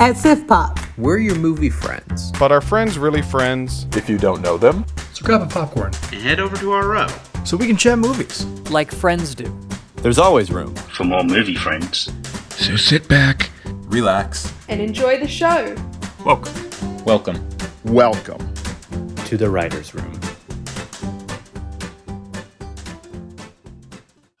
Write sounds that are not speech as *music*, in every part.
At Sif Pop, We're your movie friends. But are friends really friends? If you don't know them, So grab a popcorn and head over to our row so we can chat movies. like friends do. there's always room. for more movie friends. So sit back. Relax. and enjoy the show. Welcome. Welcome Welcome. to the writer's room.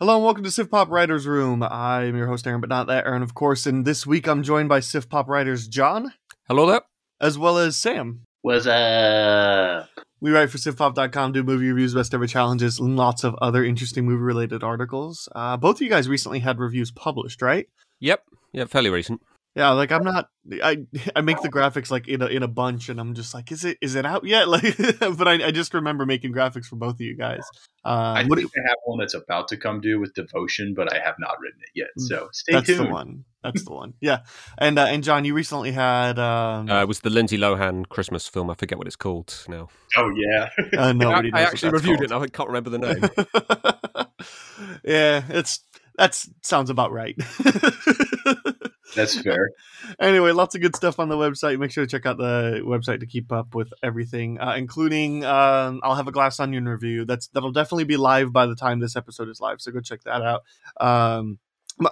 Hello and welcome to Sif Pop Writers Room. I'm your host Aaron, but not that Aaron, of course. And this week I'm joined by Sif Pop writers John Hello there. as well as Sam. What's up? We write for SifPop.com, do movie reviews, best ever challenges, and lots of other interesting movie related articles. Uh, both of you guys recently had reviews published, right? Yep. Yeah, fairly recent. Yeah, like I'm not. I *laughs* I make the graphics like in a in a bunch, and I'm just like, is it is it out yet? *laughs* Like, but I, I just remember making graphics for both of you guys. Uh, I what think I have one that's about to come due with Devotion, but I have not written it yet. So stay that's tuned. the one. That's the one. Yeah, and uh, and John, you recently had. Um, Uh, it was the Lindsay Lohan Christmas film. I forget what it's called now. Oh yeah. uh, *laughs* nobody I, I knows what actually that's reviewed it. called. and I can't remember the name. yeah, it's that's sounds about right. That's fair. anyway, lots of good stuff on the website. Make sure to check out the website to keep up with everything, uh, including um, I'll have a Glass Onion review. That's that'll definitely be live by the time this episode is live. So go check that out. Um,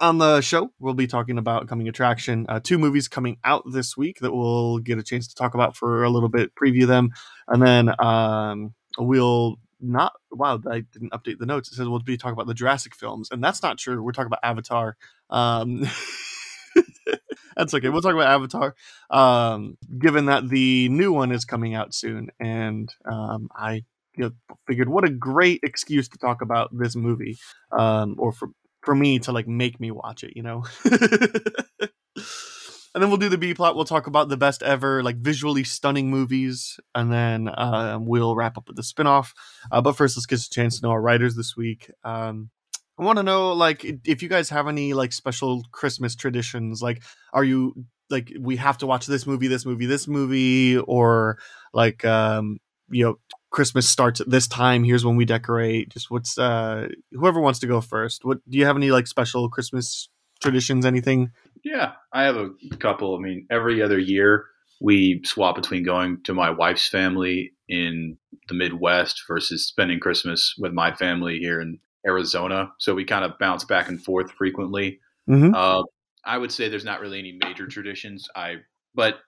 on the show, we'll be talking about coming attraction. Uh, two movies coming out this week that we'll get a chance to talk about for a little bit, preview them, and then um, we'll not. Wow, I didn't update the notes. It says we'll be talking about the Jurassic films, and that's not true. We're talking about Avatar. *laughs* That's okay. We'll talk about Avatar. Um, given that the new one is coming out soon, and um, I you know, figured what a great excuse to talk about this movie, um, or for for me to like make me watch it, you know. *laughs* and then we'll do the B plot. We'll talk about the best ever, like visually stunning movies, and then um, we'll wrap up with the spinoff. Uh, but first, let's get a chance to know our writers this week. Um, I want to know, like, if you guys have any like special Christmas traditions. Like, are you like we have to watch this movie, this movie, this movie, or like, um, you know, Christmas starts at this time. Here's when we decorate. Just what's uh, whoever wants to go first. What do you have any like special Christmas traditions? Anything? Yeah, I have a couple. I mean, every other year we swap between going to my wife's family in the Midwest versus spending Christmas with my family here in Arizona. So we kind of bounce back and forth frequently. Mhm. Uh, I would say there's not really any major traditions. I but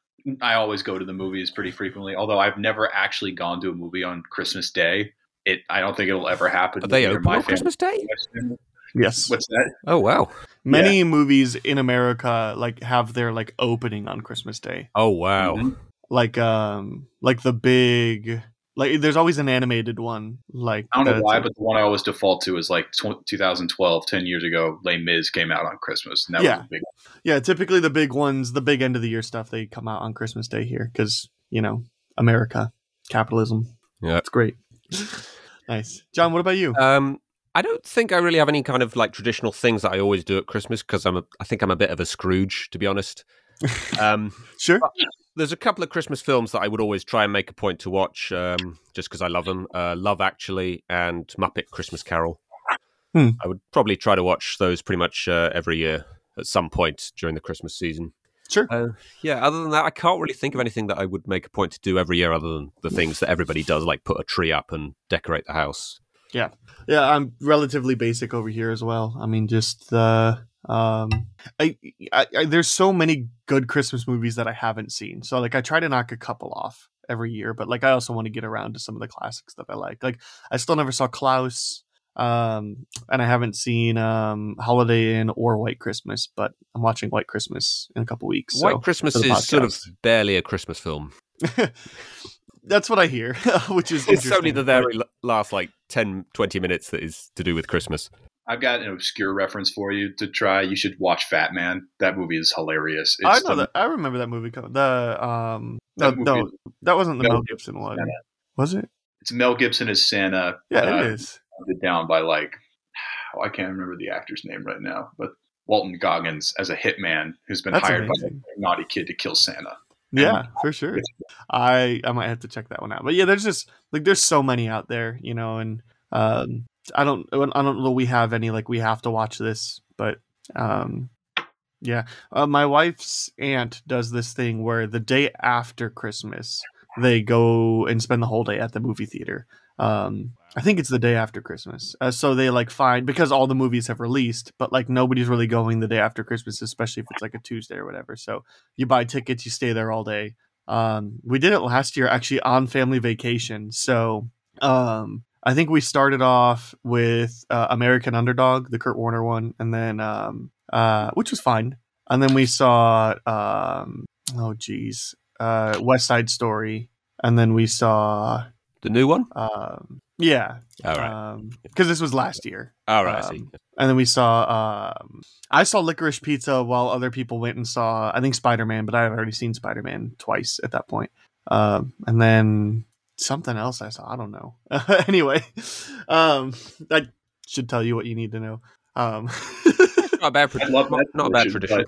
I always go to the movies pretty frequently. Although I've never actually gone to a movie on Christmas Day. It I don't think it'll ever happen. Are they open my on Christmas Day? or wife's family. Yes. What's that? Oh wow. Many movies in America like have their like opening on Christmas Day. Oh wow. Mhm. Like um like the big like there's always an animated one like I don't know why, but the one I always default to is like tw- 2012, 10 years ago. Les Mis came out on Christmas, and that Yeah. was a big yeah, typically the big ones, the big end of the year stuff they come out on Christmas Day here cuz you know, America, capitalism. Yeah. It's great. *laughs* nice. John, what about you? Um, I don't think I really have any kind of like traditional things that I always do at Christmas because I'm a, I think I'm a bit of a Scrooge to be honest. *laughs* Um, sure. There's a couple of Christmas films that I would always try and make a point to watch, um, just because I love them. Uh, love Actually and Muppet Christmas Carol. Hmm. I would probably try to watch those pretty much uh, every year at some point during the Christmas season. Sure. Uh, yeah. Other than that, I can't really think of anything that I would make a point to do every year, other than the things that everybody does, like put a tree up and decorate the house. Yeah, Yeah. I'm relatively basic over here as well. I mean, just the um, I, I, I there's so many good Christmas movies that I haven't seen. So like, I try to knock a couple off every year, but like, I also want to get around to some of the classics that I like. Like, I still never saw Klaus, um, and I haven't seen um Holiday Inn or White Christmas, but I'm watching White Christmas in a couple weeks. so- White Christmas is sort of barely a Christmas film. *laughs* That's what I hear, *laughs* which is It's only the very last like 10, 20 minutes that is to do with Christmas. I've got an obscure reference for you to try. You should watch Fatman. That movie is hilarious. I know the- that. I remember that movie. The um, no, That no, is- that wasn't the Mel Mel Gibson one, Santa. was it? It's Mel Gibson as Santa. Yeah, uh, it is. hunted down by like *sighs* oh, I can't remember the actor's name right now, but Walton Goggins as a hitman who's been That's hired amazing. by a naughty kid to kill Santa. Yeah, for sure. I I might have to check that one out. But yeah, there's just like there's so many out there, you know, and um, I don't I don't know we have any like we have to watch this, but um, Yeah. Uh, my wife's aunt does this thing where the day after Christmas, they go and spend the whole day at the movie theater. Um, I think it's the day after Christmas. Uh, so they like find because all the movies have released, but like nobody's really going the day after Christmas, especially if it's like a Tuesday or whatever. So you buy tickets, you stay there all day. Um, we did it last year actually on family vacation. So um, I think we started off with uh, American Underdog, the Kurt Warner one, and then um, uh, which was fine. And then we saw um, oh geez, uh, West Side Story, and then we saw The new one? um, yeah, All right. because this was last year. All right, um, And then we saw um, I saw Licorice Pizza while other people went and saw I think Spider Man, but I had already seen Spider Man twice at that point. Um, and then something else I saw. I don't know. *laughs* anyway, um, that should tell you what you need to know. Um, *laughs* Not a bad, I love not, that not a bad tradition.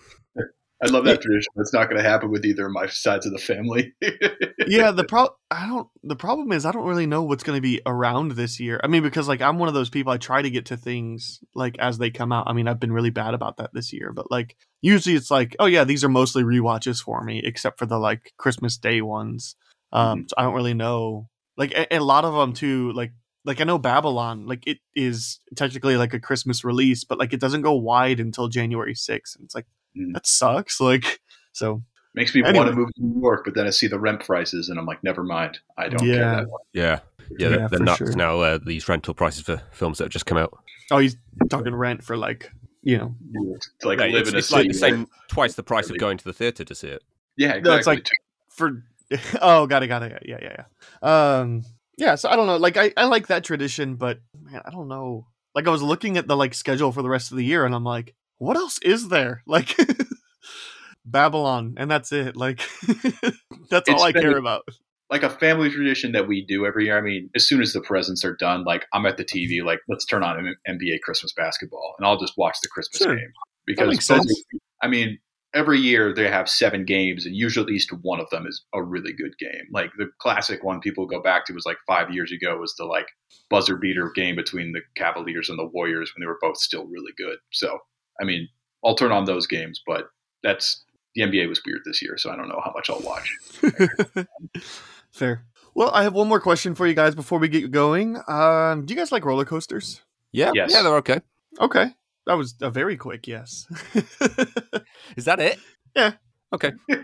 I love that tradition. but It's not going to happen with either of my sides of the family. *laughs* yeah, the pro I don't the problem is I don't really know what's going to be around this year. I mean because like I'm one of those people I try to get to things like as they come out. I mean, I've been really bad about that this year, but like usually it's like, oh yeah, these are mostly rewatches for me except for the like Christmas Day ones. Um so I don't really know. Like a, a lot of them too like like I know Babylon, like it is technically like a Christmas release, but like it doesn't go wide until January 6th. And it's like Mm. that sucks. *laughs* Like so Makes me Anyway. want to move to New York, but then I see the rent prices, and I'm like, never mind. I don't care Yeah. that much. Yeah. Yeah, Yeah, they're, they're nuts sure. now, uh, these rental prices for films that have just come out. oh he's talking rent for like you know To like Right, live it's a it's like the same, twice the price of going to the theatre to see it. Yeah, exactly. No, it's like for *laughs* oh got it got it yeah yeah yeah um yeah so i don't know like i i like that tradition but man i don't know like i was looking at the like schedule for the rest of the year and i'm like what else is there *laughs* like babylon and that's it like *laughs* that's all It's i care about like a family tradition that we do every year. I mean, as soon as the presents are done, like I'm at the TV, like let's turn on M- NBA Christmas basketball, and I'll just watch the Christmas Sure. game because. I mean, every year they have seven games, and usually at least one of them is a really good game. Like the classic one people go back to was like five years ago was the like buzzer beater game between the Cavaliers and the Warriors when they were both still really good. So I mean, I'll turn on those games, but that's the NBA was weird this year, so I don't know how much I'll watch. *laughs* fair well i have one more question for you guys before we get going um do you guys like roller coasters Yeah, Yes. yeah, they're okay. okay that was a very quick yes *laughs* Is that it? Yeah. Okay. *laughs*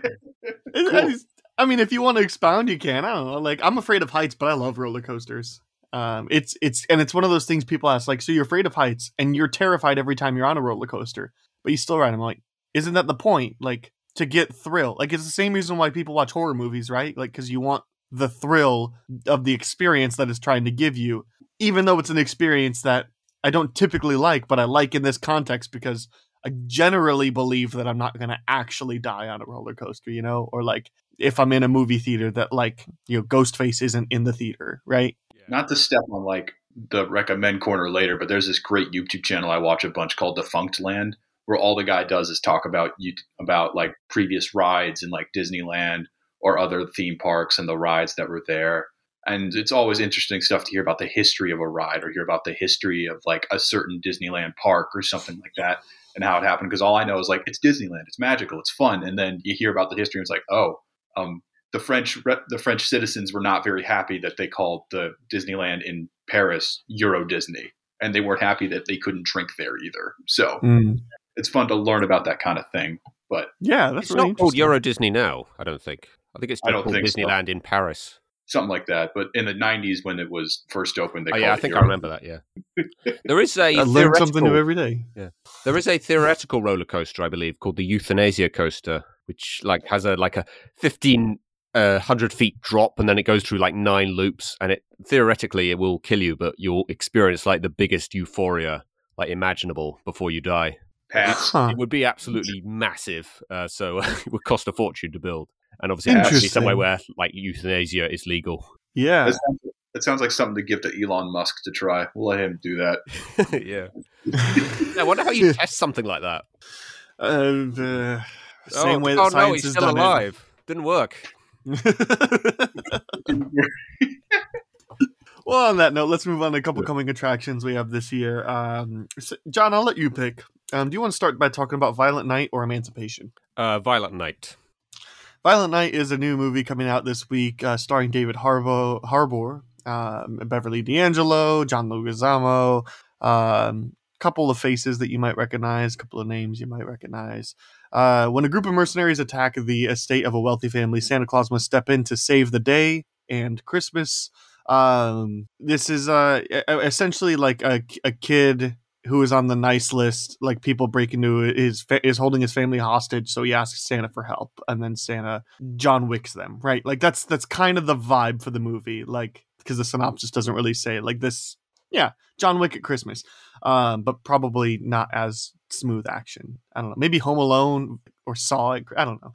It- I, mean, if you want to expound, you can. I don't know. Like, I'm afraid of heights, but I love roller coasters. Um, it's it's and it's one of those things people ask, like, so you're afraid of heights and you're terrified every time you're on a roller coaster, but you still ride. I'm like, isn't that the point? Like, to get thrill. Like, it's the same reason why people watch horror movies, right? Like, because you want the thrill of the experience that it's trying to give you, even though it's an experience that I don't typically like, but I like in this context because I generally believe that I'm not going to actually die on a roller coaster, you know, or like if I'm in a movie theater that like, you know, Ghostface isn't in the theater, right? not to step on like the recommend corner later, but there's this great YouTube channel I watch a bunch called Defunctland, where all the guy does is talk about you about like previous rides in like Disneyland or other theme parks and the rides that were there. And it's always interesting stuff to hear about the history of a ride or hear about the history of like a certain Disneyland park or something like that and how it happened. Because all I know is like it's Disneyland, it's magical, it's fun, and then you hear about the history and it's like, oh, um, the French the French citizens were not very happy that they called the Disneyland in Paris Euro Disney, and they weren't happy that they couldn't drink there either. So it's fun to learn about that kind of thing. But Yeah, that's it's really not called. Euro Disney now, I don't think. I think it's I don't called think so. Disneyland in Paris. Something like that. But in the '90s, when it was first opened, they Oh, called yeah, I it think I remember that, yeah. There is a *laughs* I learn something new theoretical- every day. There is a theoretical roller coaster, I believe, called the euthanasia coaster, which like has a like a fifteen uh, hundred feet drop, and then it goes through like nine loops, and it theoretically it will kill you, but you'll experience like the biggest euphoria like imaginable before you die. Pass. Huh. It would be absolutely massive, uh, so *laughs* it would cost a fortune to build, and obviously it has to be Interesting. somewhere where like euthanasia is legal. Yeah. That sounds, that sounds like something to give to Elon Musk to try. We'll let him do that. *laughs* *laughs* yeah. yeah. I wonder how you test something like that. Uh, the same oh, way that oh no, he's has still done alive. Didn't work. *laughs* Well, on that note, let's move on to a couple coming attractions we have this year. Um, so- John, I'll let you pick. Um, do you want to start by talking about Violent Night or Emancipation? Uh, Violent Night. Violent Night is a new movie coming out this week, uh, starring David Harbour, Harbour um, Beverly D'Angelo, John Leguizamo, um, couple of faces that you might recognize, a couple of names you might recognize. Uh, when a group of mercenaries attack the estate of a wealthy family, Santa Claus must step in to save the day and Christmas. Um, this is uh, essentially like a, a kid who is on the nice list, like people break into his fa- is holding his family hostage, so he asks Santa for help, and then Santa John Wicks them, right? Like that's that's kind of the vibe for the movie, like because the synopsis doesn't really say like this. Yeah, John Wick at Christmas, um, but probably not as smooth action. I don't know, maybe Home Alone or Saw. I don't know.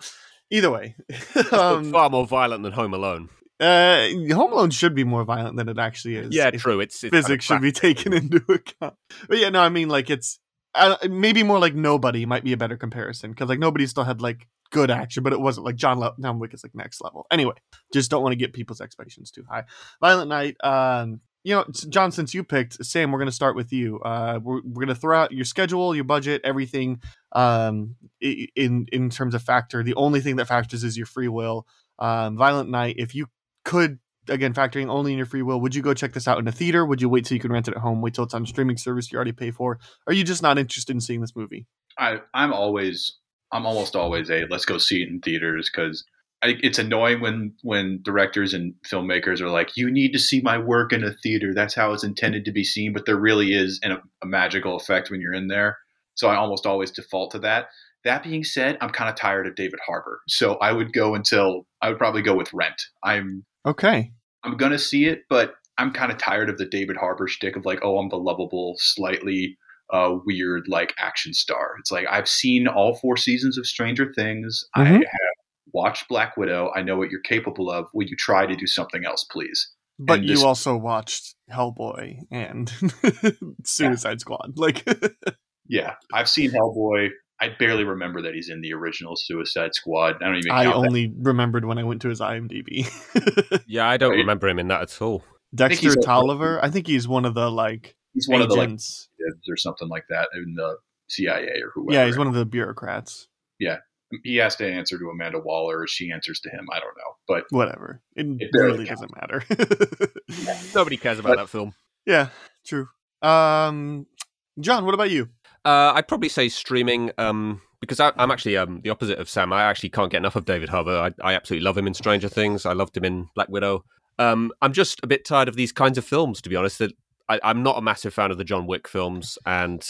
Either way, *laughs* um, Far more violent than Home Alone. Uh, Home Alone should be more violent than it actually is. Yeah, true. It's, it's kind of physics should be taken *laughs* into account. But yeah, no, I mean like it's uh, maybe more like nobody might be a better comparison because like nobody still had like good action, but it wasn't like John Le- John Wick is like next level. Anyway, just don't want to get people's expectations too high. Violent Night. Um, you know, John, since you picked Sam, we're gonna start with you. Uh, we're, we're gonna throw out your schedule, your budget, everything. Um, in in terms of factor, the only thing that factors is your free will. Um, Violent Night. If you could again factoring only in your free will would you go check this out in a theater would you wait till you can rent it at home wait till it's on a streaming service you already pay for are you just not interested in seeing this movie I, I'm always, I'm almost always a let's go see it in theaters because it's annoying when when directors and filmmakers are like, you need to see my work in a theater. That's how it's intended to be seen. But there really is an, a magical effect when you're in there. So I almost always default to that. That being said, I'm kind of tired of David Harbour, so I would go until I would probably go with Rent. I'm okay I'm gonna see it, but I'm kind of tired of the David Harbour shtick of like, oh, I'm the lovable, slightly uh, weird like action star. It's like I've seen all four seasons of Stranger Things. I Mhm. have watched Black Widow. I know what you're capable of. Will you try to do something else, please? but And you this- also watched hellboy and *laughs* suicide squad like *laughs* Yeah, I've seen Hellboy. I barely remember that he's in the original Suicide Squad. I don't even. i count that. only remembered when i went to his imdb *laughs* Yeah, I don't Right. remember him in that at all. dexter he's tolliver i think he's one of the like He's one of the like or something like that in the CIA or whoever. yeah he's one of the bureaucrats Yeah, He has to answer to Amanda Waller, or she answers to him. I don't know, but whatever it, It barely really counts. doesn't matter *laughs* Nobody cares about But- that film. yeah true um john what about you Uh, I'd probably say streaming, um, because I, I'm actually um, the opposite of Sam. I actually can't get enough of David Harbour. I, I absolutely love him in Stranger Things. I loved him in Black Widow. Um, I'm just a bit tired of these kinds of films, to be honest. That I, I'm not a massive fan of the John Wick films, and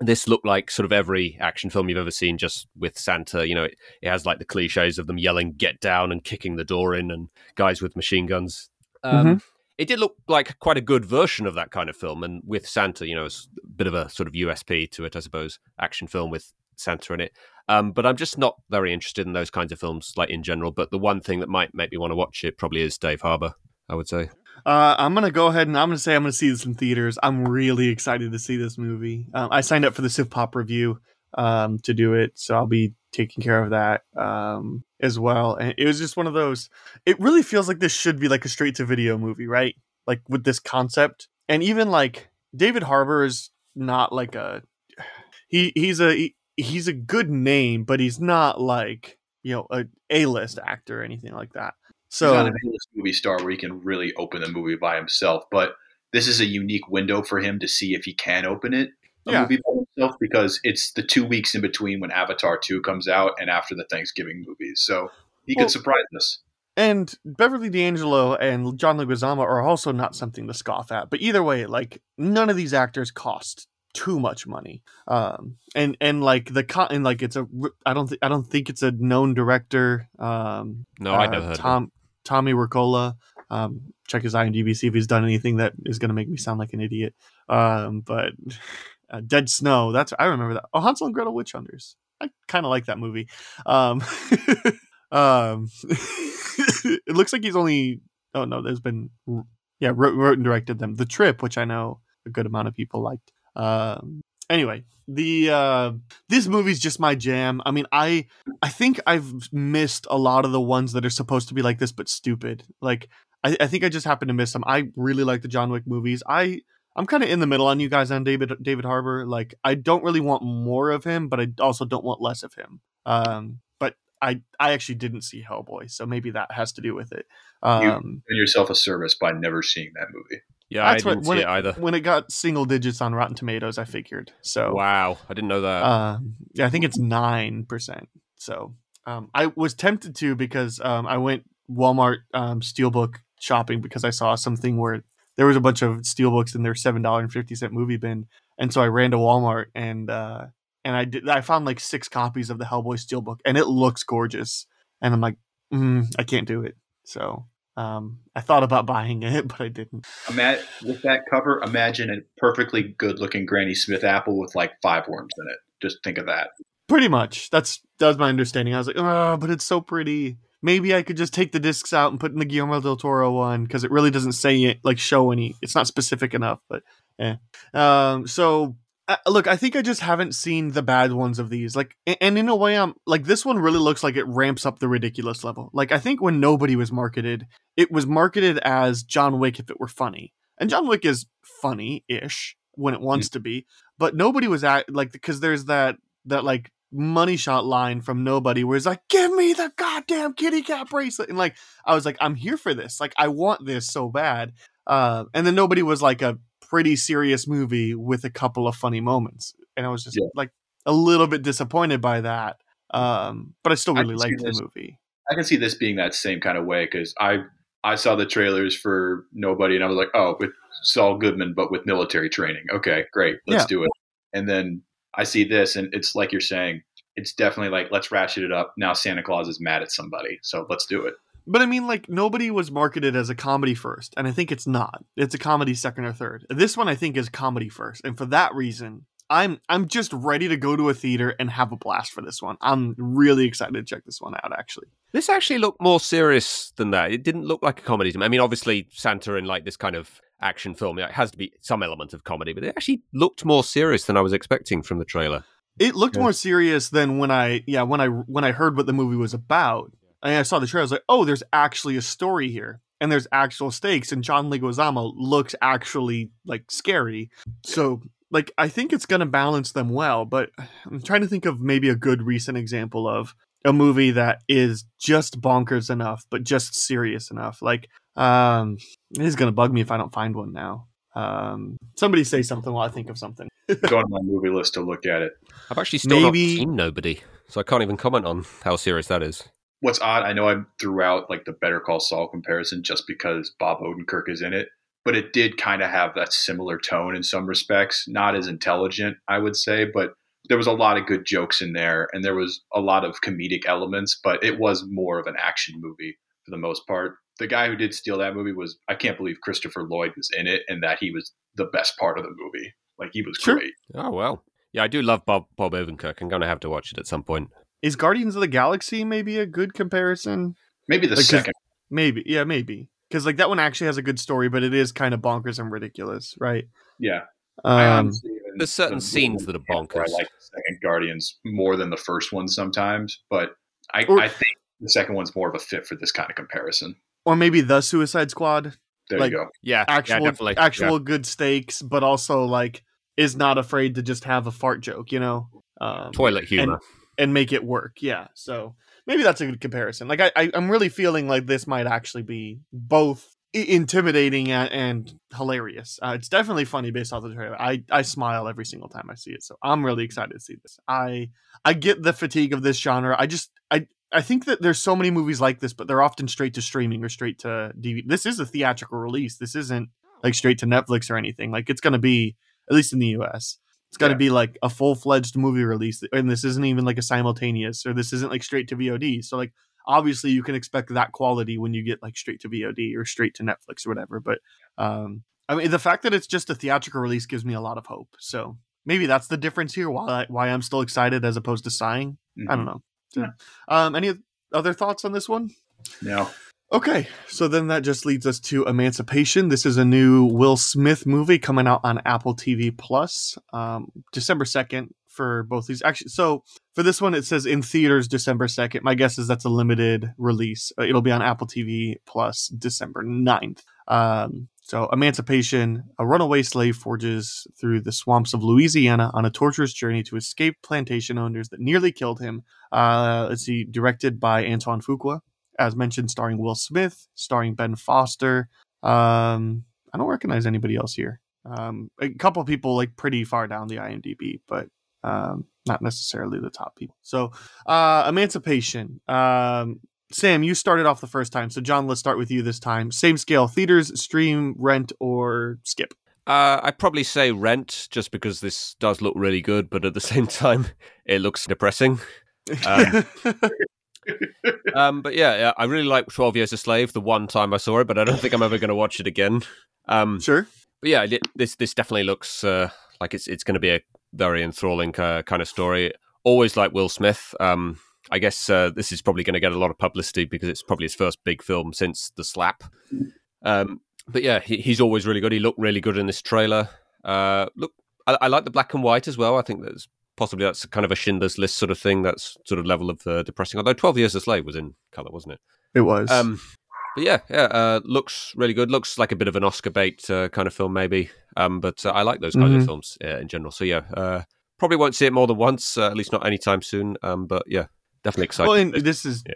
this looked like sort of every action film you've ever seen, just with Santa. You know, it, it has like the cliches of them yelling "Get down" and kicking the door in, and guys with machine guns. Um, It did look like quite a good version of that kind of film, and with Santa, you know, it's a bit of a sort of USP to it, I suppose, action film with Santa in it. Um, but I'm just not very interested in those kinds of films, like in general. But the one thing that might make me want to watch it probably is Dave Harbour. I would say. Uh, I'm gonna go ahead and I'm gonna say I'm gonna see this in theaters. I'm really excited to see this movie. Um, I signed up for the Civ Pop review um, to do it, so I'll be taking care of that um, as well. And it was just one of those. It really feels like this should be like a straight to video movie, right? Like with this concept, and even like David Harbour is not like a *sighs* he he's a he- he's a good name, but he's not like you know a A list actor or anything like that. So he's not an A-list movie star where he can really open the movie by himself. But this is a unique window for him to see if he can open it a Yeah. movie by himself because it's the two weeks in between when Avatar two comes out and after the Thanksgiving movies. So he Well- could surprise us. And Beverly D'Angelo and John Leguizamo are also not something to scoff at. But either way, like none of these actors cost too much money. Um, and and like the con, and like it's a I don't think I don't think it's a known director. Um, No, I uh, never heard. Tom Tommy Wirkola. Um, check his IMDb, see if he's done anything that is going to make me sound like an idiot. Um, but *laughs* uh, Dead Snow, that's I remember that. Oh, Hansel and Gretel Witch Hunters. I kind of like that movie. Um, *laughs* um, *laughs* it looks like he's only. Oh no, there's been yeah wrote, wrote and directed them. The Trip, which I know a good amount of people liked. Um, anyway, the uh, this movie's just my jam. I mean, I I think I've missed a lot of the ones that are supposed to be like this but stupid. Like I, I think I just happened to miss them. I really like the John Wick movies. I I'm kind of in the middle on you guys on David David Harbour. Like I don't really want more of him, but I also don't want less of him. Um, but I I actually didn't see Hellboy, so maybe that has to do with it. Um, Doing yourself a service by never seeing that movie. Yeah, That's I didn't when see it- it either. when it got single digits on Rotten Tomatoes, I figured. So Wow, I didn't know that. Um, yeah, I think it's nine percent. So um, I was tempted to because um, I went Walmart um, Steelbook shopping because I saw something where there was a bunch of Steelbooks in their seven dollar and fifty cent movie bin, and so I ran to Walmart and uh, and I did. I found like six copies of the Hellboy Steelbook, and it looks gorgeous. And I'm like, mm, I can't do it. So um, I thought about buying it, *laughs* but I didn't. Ima- with that cover, imagine a perfectly good-looking Granny Smith apple with like five worms in it. Just think of that. Pretty much. That's that's my understanding. I was like, oh, but it's so pretty. Maybe I could just take the discs out and put in the Guillermo del Toro one because it really doesn't say it like show any. It's not specific enough, but yeah. Um. So uh, look, I think I just haven't seen the bad ones of these. Like, a- and in a way, I'm like this one really looks like it ramps up the ridiculous level. Like, I think when nobody was marketed, it was marketed as John Wick if it were funny, and John Wick is funny-ish when it wants to be, but nobody was at like because there's that that like money shot line from nobody where he's like give me the goddamn kitty cat bracelet and like i was like i'm here for this like i want this so bad uh and then nobody was like a pretty serious movie with a couple of funny moments and i was just Yeah. like a little bit disappointed by that um but i still really see liked the movie I can see this being that same kind of way because I I saw the trailers for Nobody and I was like, oh, with Saul Goodman, but with military training. Okay, great, let's Yeah. do it. And then I see this, and it's like you're saying, it's definitely like let's ratchet it up. Now Santa Claus is mad at somebody, so let's do it. but i mean like nobody was marketed as a comedy first and i think it's not it's a comedy second or third this one i think is comedy first and for that reason i'm i'm just ready to go to a theater and have a blast for this one i'm really excited to check this one out actually This actually looked more serious than that. It didn't look like a comedy to me. I mean, obviously, Santa in like this kind of action film, it has to be some element of comedy, but it actually looked more serious than I was expecting from the trailer. It looked Yeah. more serious than when I yeah when I when I heard what the movie was about. And I saw the trailer. I was like, oh, there's actually a story here, and there's actual stakes. And John Leguizamo looks actually like scary. So like I think it's gonna balance them well. But I'm trying to think of maybe a good recent example of a movie that is just bonkers enough, but just serious enough. Like um, it is gonna bug me if I don't find one now. Um, somebody say something while I think of something. Go on my movie list to look at it. I've actually still Maybe- not seen Nobody, so I can't even comment on how serious that is. What's odd, I know I threw out like the Better Call Saul comparison just because Bob Odenkirk is in it, but it did kind of have that similar tone in some respects. Not as intelligent, I would say, but there was a lot of good jokes in there, and there was a lot of comedic elements. But it was more of an action movie for the most part. The guy who did steal that movie was I can't believe Christopher Lloyd was in it, and that he was the best part of the movie. Like he was Sure. great. Oh well, yeah, I do love Bob Bob Odenkirk. I'm going to have to watch it at some point. Is Guardians of the Galaxy maybe a good comparison? Maybe the Like, 'cause- second. Maybe, yeah, maybe. Because like that one actually has a good story, but it is kind of bonkers and ridiculous, right? Yeah, I Um, honestly even- There's certain the- scenes that are bonkers. I like the second Guardians more than the first one sometimes, but I, Or- I think the second one's more of a fit for this kind of comparison. or maybe the Suicide Squad, There Like- you go. Yeah, actual yeah, definitely. actual good stakes, but also like is not afraid to just have a fart joke, you know, um, toilet humor. and make it work. Yeah, so maybe that's a good comparison. Like I, I I'm really feeling like this might actually be both i- intimidating and, and hilarious. Uh, it's definitely funny based off the trailer. I I smile every single time I see it, so I'm really excited to see this. I I get the fatigue of this genre. I just I. I think that there's so many movies like this, but they're often straight to streaming or straight to DVD. This is a theatrical release. This isn't like straight to Netflix or anything. Like it's going to be, at least in the US, it's got to Yeah. be like a full fledged movie release. And this isn't even like a simultaneous or this isn't like straight to VOD. So, like, obviously you can expect that quality when you get like straight to VOD or straight to Netflix or whatever. But, um, I mean, the fact that it's just a theatrical release gives me a lot of hope. So maybe that's the difference here. Why I, why I'm still excited as opposed to sighing. I don't know. So, Yeah. Um, any other thoughts on this one? No, Okay, so then that just leads us to Emancipation. This is a new Will Smith movie coming out on Apple TV Plus, um, December second for both these. Actually, so for this one, it says in theaters December 2nd. My guess is that's a limited release. Uh, it'll be on Apple TV Plus December 9th. Um, so, Emancipation, a runaway slave forges through the swamps of Louisiana on a torturous journey to escape plantation owners that nearly killed him. Uh, let's see, directed by Antoine Fuqua, as mentioned, starring Will Smith, starring Ben Foster. Um, I don't recognize anybody else here. Um, a couple people like pretty far down the IMDb, but um, not necessarily the top people. So, uh, Emancipation. Um, Sam, you started off the first time. So, John, let's start with you this time. Same scale theaters, stream, rent, or skip? Uh, I'd probably say rent, just because this does look really good, but at the *laughs* same time, it looks depressing. Um, *laughs* um, but yeah, yeah, I really like 12 Years a Slave the one time I saw it, but I don't think I'm ever going to watch it again. Um, sure. But yeah, this this definitely looks uh, like it's it's going to be a very enthralling uh, kind of story. Always like Will Smith. Um, I guess uh, this is probably going to get a lot of publicity because it's probably his first big film since The Slap. Um, but yeah, he, he's always really good. He looked really good in this trailer. Uh, look, I, I like the black and white as well. I think that's possibly that's kind of a Schindler's List sort of thing. That's sort of level of uh, depressing. Although Twelve Years a Slave was in color, wasn't it? It was. Um, but yeah, yeah, uh, looks really good. Looks like a bit of an Oscar bait uh, kind of film, maybe. Um, but uh, I like those kind Mhm. of films uh, in general. So yeah, uh, probably won't see it more than once, uh, at least not anytime soon. Um, but yeah, definitely *laughs* excited. well, this is, Yeah.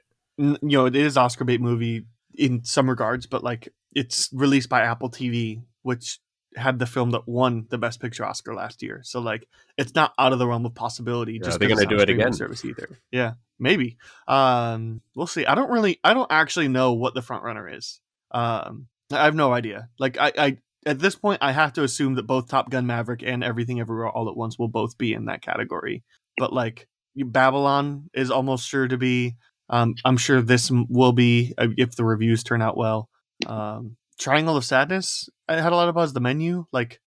you know, it is Oscar bait movie in some regards, but like it's released by Apple TV, which had the film that won the Best Picture Oscar last year. So like, it's not out of the realm of possibility. Yeah, just are they 'cause gonna it's do it again? Service either. Yeah, maybe. Um, we'll see. I don't really, I don't actually know what the front runner is. Um, I have no idea. Like, I, I at this point, I have to assume that both Top Gun Maverick and Everything Everywhere All at Once will both be in that category. But like, Babylon is almost sure to be. Um, I'm sure this will be uh, if the reviews turn out well. Um, Triangle of Sadness, I had a lot of buzz. The menu, like,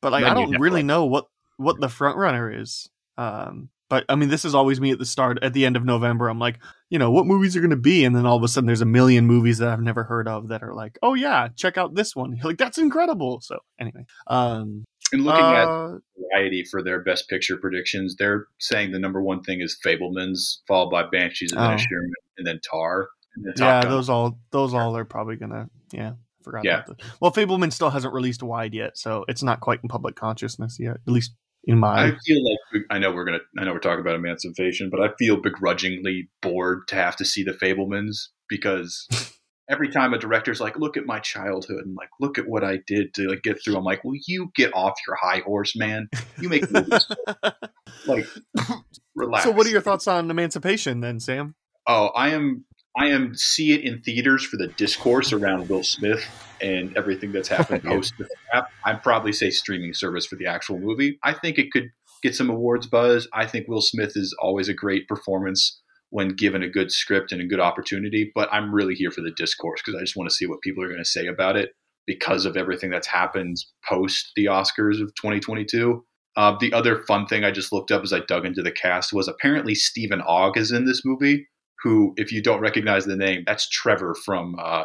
but like I don't really know what what the front runner is. Um, but I mean, this is always me at the start, at the end of November. I'm like, you know, what movies are going to be, and then all of a sudden, there's a million movies that I've never heard of that are like, oh yeah, check out this one. You're like, that's incredible. So anyway, um, And looking at uh, Variety for their best picture predictions, they're saying the number one thing is Fabelmans, followed by Banshees of Oh. Inisherin, and then Tar. And then yeah, Gun. those all those all are probably gonna yeah. Forgot Yeah. about that. Well, Fabelman still hasn't released wide yet, so it's not quite in public consciousness yet. At least in my I feel like I know we're gonna I know we're talking about emancipation, but I feel begrudgingly bored to have to see the Fabelmans because *laughs* every time a director's like, "Look at my childhood," and like, "Look at what I did to like get through," I'm like, "Will you get off your high horse, man? You make movies *laughs* like *coughs* relax." so, what are your thoughts on Emancipation then, Sam? Oh, I am I am see it in theaters for the discourse around Will Smith and everything that's happened *laughs* post the app. I'd probably say streaming service for the actual movie. I think it could get some awards buzz. I think Will Smith is always a great performance when given a good script and a good opportunity, but I'm really here for the discourse because I just want to see what people are going to say about it because of everything that's happened post the Oscars of 2022. Uh, the other fun thing I just looked up as I dug into the cast was apparently Steven Ogg is in this movie. Who, if you don't recognize the name, that's Trevor from uh,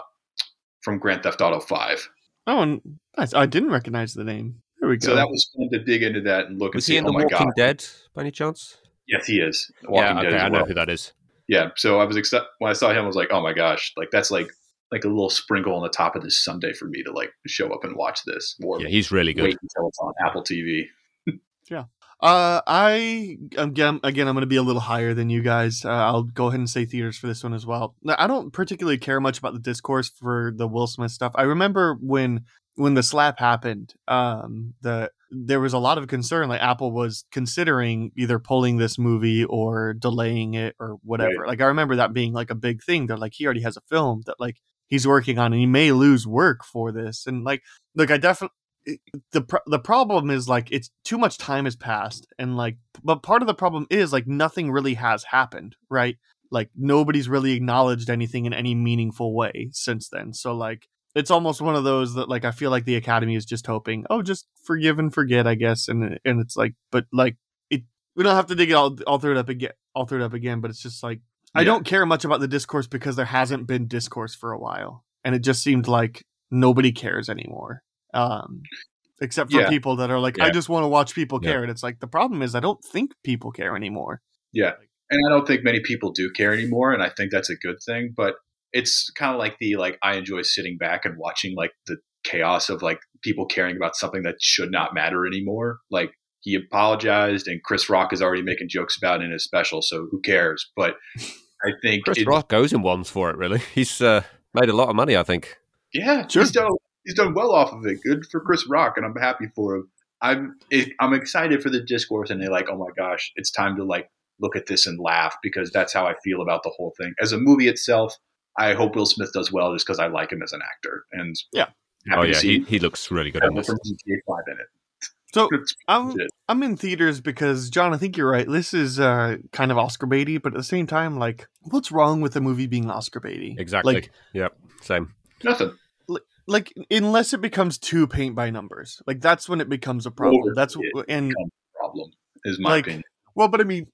from Grand Theft Auto Five. Oh, and I, I didn't recognize the name. There we go. So that was fun to dig into that and look Was and see. he in oh The my Walking god! Dead by any chance? Yes, he is. Walking yeah, Dead okay, as I know well. who that is. Yeah. So I was excited when I saw him. I was like, oh my gosh! Like that's like like a little sprinkle on the top of this Sunday for me to like show up and watch this. Or Yeah, he's really good. wait until it's on Apple TV. *laughs* Uh, I again, again, I'm going to be a little higher than you guys. Uh, I'll go ahead and say theaters for this one as well. I don't particularly care much about the discourse for the Will Smith stuff. I remember when when the slap happened, um, the there was a lot of concern. Like Apple was considering either pulling this movie or delaying it or whatever. Like I remember that being like a big thing. That like he already has a film that like he's working on, and he may lose work for this. And like, look, I definitely the pro- the problem is like it's too much time has passed and like but part of the problem is like nothing really has happened right? Like nobody's really acknowledged anything in any meaningful way since then. So like it's almost one of those that like i feel like the academy is just hoping oh just forgive and forget i guess and uh, and it's like but like it we don't have to dig it all all through it up again all through it up again but it's just like i don't care much about the discourse because there hasn't been discourse for a while and it just seemed like nobody cares anymore um except for Yeah. people that are like, I just want to watch people Yeah. care. And it's like the problem is I don't think people care anymore. Yeah. And I don't think many people do care anymore, and I think that's a good thing. But it's kind of like the like I enjoy sitting back and watching like the chaos of like people caring about something that should not matter anymore. Like he apologized, and Chris Rock is already making jokes about it in his special, so who cares? But I think Chris it- Rock goes in ones for it. Really, he's uh, made a lot of money. I think. Yeah, Sure. he's done he's done well off of it. Good for Chris Rock, and I'm happy for him. I'm it, I'm excited for the discourse, and they're like, oh my gosh, it's time to like look at this and laugh because that's how I feel about the whole thing. As a movie itself, I hope Will Smith does well just because I like him as an actor, and Yeah. oh yeah, he, he looks really good in this. GTA Five in it. So *laughs* I'm. I'm in theaters because John, I think you're right. This is uh, kind of Oscar baity, but at the same time, like, what's wrong with the movie being Oscar baity? Exactly. Like, yep. Same. nothing. Like unless it becomes too paint by numbers, like that's when it becomes a problem. Over That's and Problem is my Like, opinion. well, but I mean,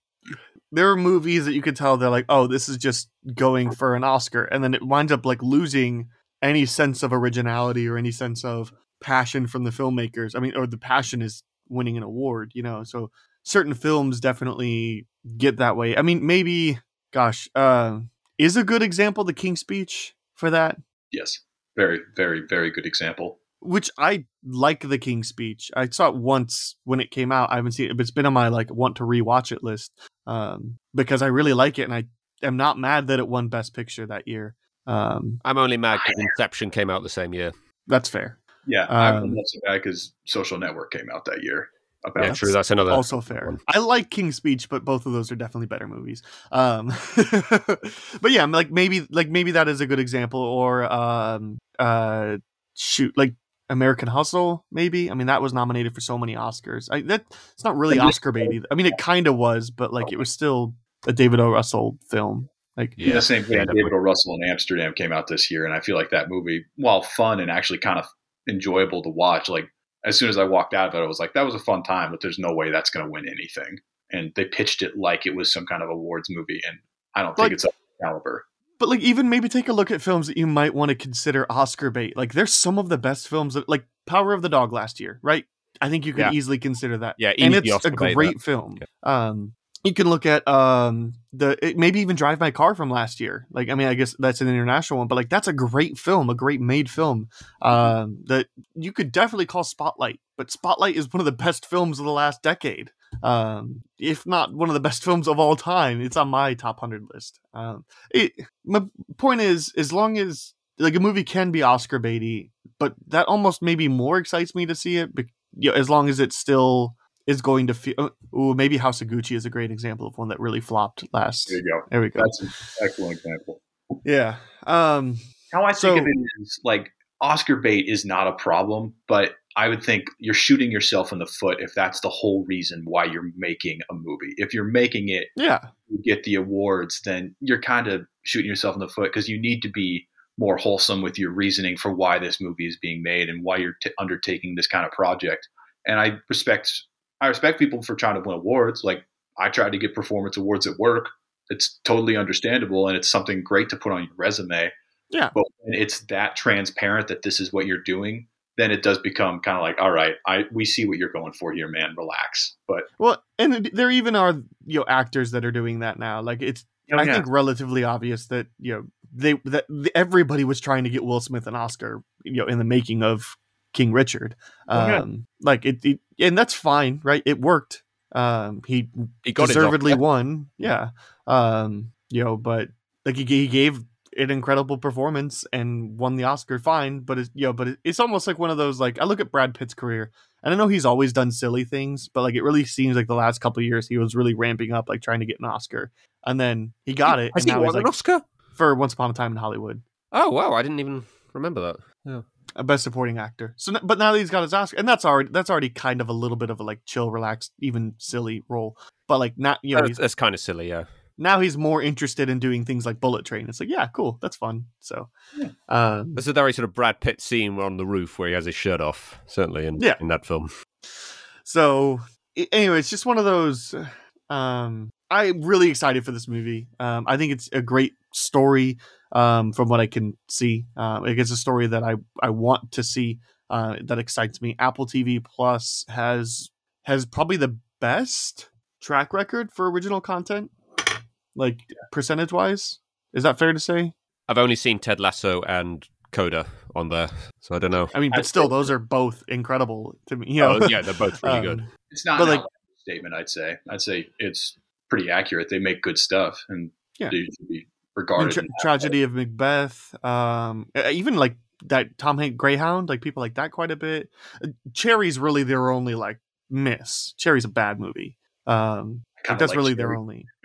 there are movies that you could tell they're like, oh, this is just going for an Oscar, and then it winds up like losing any sense of originality or any sense of passion from the filmmakers. I mean, or the passion is winning an award, you know. So certain films definitely get that way. I mean, maybe, gosh, uh, is a good example the King's Speech for that. Yes, very, very, very good example. which I like the King's Speech. I saw it once when it came out. I haven't seen it, but it's been on my like want to rewatch it list um, because I really like it, and I am not mad that it won Best Picture that year. Um, I'm only mad because Inception came out the same year. that's fair. Yeah, I'm Um, not so because Social Network came out that year. About Yeah, true. That's another. also fair. I like King's Speech, but both of those are definitely better movies. Um, *laughs* but yeah, like maybe like maybe that is a good example, or um, uh, shoot, like American Hustle. Maybe I mean that was nominated for so many Oscars. I, that it's not really I mean- Oscar baity. I mean it kind of was, but like it was still a David O. Russell film. Like In the same Yeah, way, David O. Russell in Amsterdam came out this year, and I feel like that movie, while fun and actually kind of enjoyable to watch, like as soon as I walked out of it, I was like, that was a fun time, but there's no way that's going to win anything. And they pitched it like it was some kind of awards movie, and I don't think it's up to caliber. But like even maybe take a look at films that you might want to consider Oscar bait. Like there's some of the best films that like Power of the Dog last year, right? I think you could Yeah. easily consider that. Yeah, and it's a Oscar bait, great film. Um you can look at um the it, maybe even Drive My Car from last year. Like I mean I guess that's an international one, but like that's a great film, a great made film. Um that you could definitely call Spotlight, but Spotlight is one of the best films of the last decade. Um if not one of the best films of all time. It's on my top 100 list. Um it, my point is as long as like a movie can be oscar baity but that almost maybe more excites me to see it be, you know, as long as it's still is going to feel ooh, maybe house of gucci is a great example of one that really flopped last There you go. there we go That's an excellent example. yeah um How I So- think of it is like Oscar bait is not a problem, but I would think you're shooting yourself in the foot if that's the whole reason why you're making a movie. If you're making it yeah you get the awards, then you're kind of shooting yourself in the foot because you need to be more wholesome with your reasoning for why this movie is being made and why you're t- undertaking this kind of project. And I respect I respect people for trying to win awards. Like I tried to get performance awards at work. It's totally understandable and it's something great to put on your resume. Yeah. But when it's that transparent that this is what you're doing, then it does become kind of like, all right, I we see what you're going for here, man. Relax. But well and there even are you know actors that are doing that now like it's Oh, I think relatively obvious that you know they that everybody was trying to get Will Smith an Oscar, you know, in the making of King Richard. Oh, yeah. Um, like it, it, and that's fine, right? It worked. Um, he He got deservedly it. won, yeah. Um, you know, but like he, he gave an incredible performance and won the Oscar, fine. But it's you know, but it, it's almost like one of those like I look at Brad Pitt's career, and I know he's always done silly things, but like it really seems like the last couple of years he was really ramping up, like trying to get an Oscar, and then he got it, Has and he now he's won an like Oscar? for Once Upon a Time in Hollywood, Oh wow, I didn't even remember that. Yeah. A Best Supporting Actor. So, but now that he's got his Oscar, and that's already that's already kind of a little bit of a like chill, relaxed, even silly role. But like not you know That's, that's kind of silly, yeah. now he's more interested in doing things like Bullet Train. It's like yeah, cool, that's fun. So, Yeah. um, There's a very sort of Brad Pitt scene on the roof where he has his shirt off, certainly in, Yeah. in that film. so anyway, it's just one of those. Um, I'm really excited for this movie. Um, I think it's a great story. Um, from what I can see, um, it's a story that I I want to see. uh, that excites me. Apple TV Plus has has probably the best track record for original content, like percentage wise. Is that fair to say? I've only seen Ted Lasso and Coda on there, so I don't know. I mean, but still, those are both incredible to me. You know, Oh, yeah, they're both really good. Um, It's not But, an like- statement. I'd say. I'd say it's pretty accurate. They make good stuff, and Yeah. they should be I mean, regarded. tra- tragedy of Macbeth, um, even like that Tom Hanks Greyhound, like people like that quite a bit. Uh, Cherry's really their only like miss. Cherry's a bad movie. Um, like, that's like really their only. *laughs*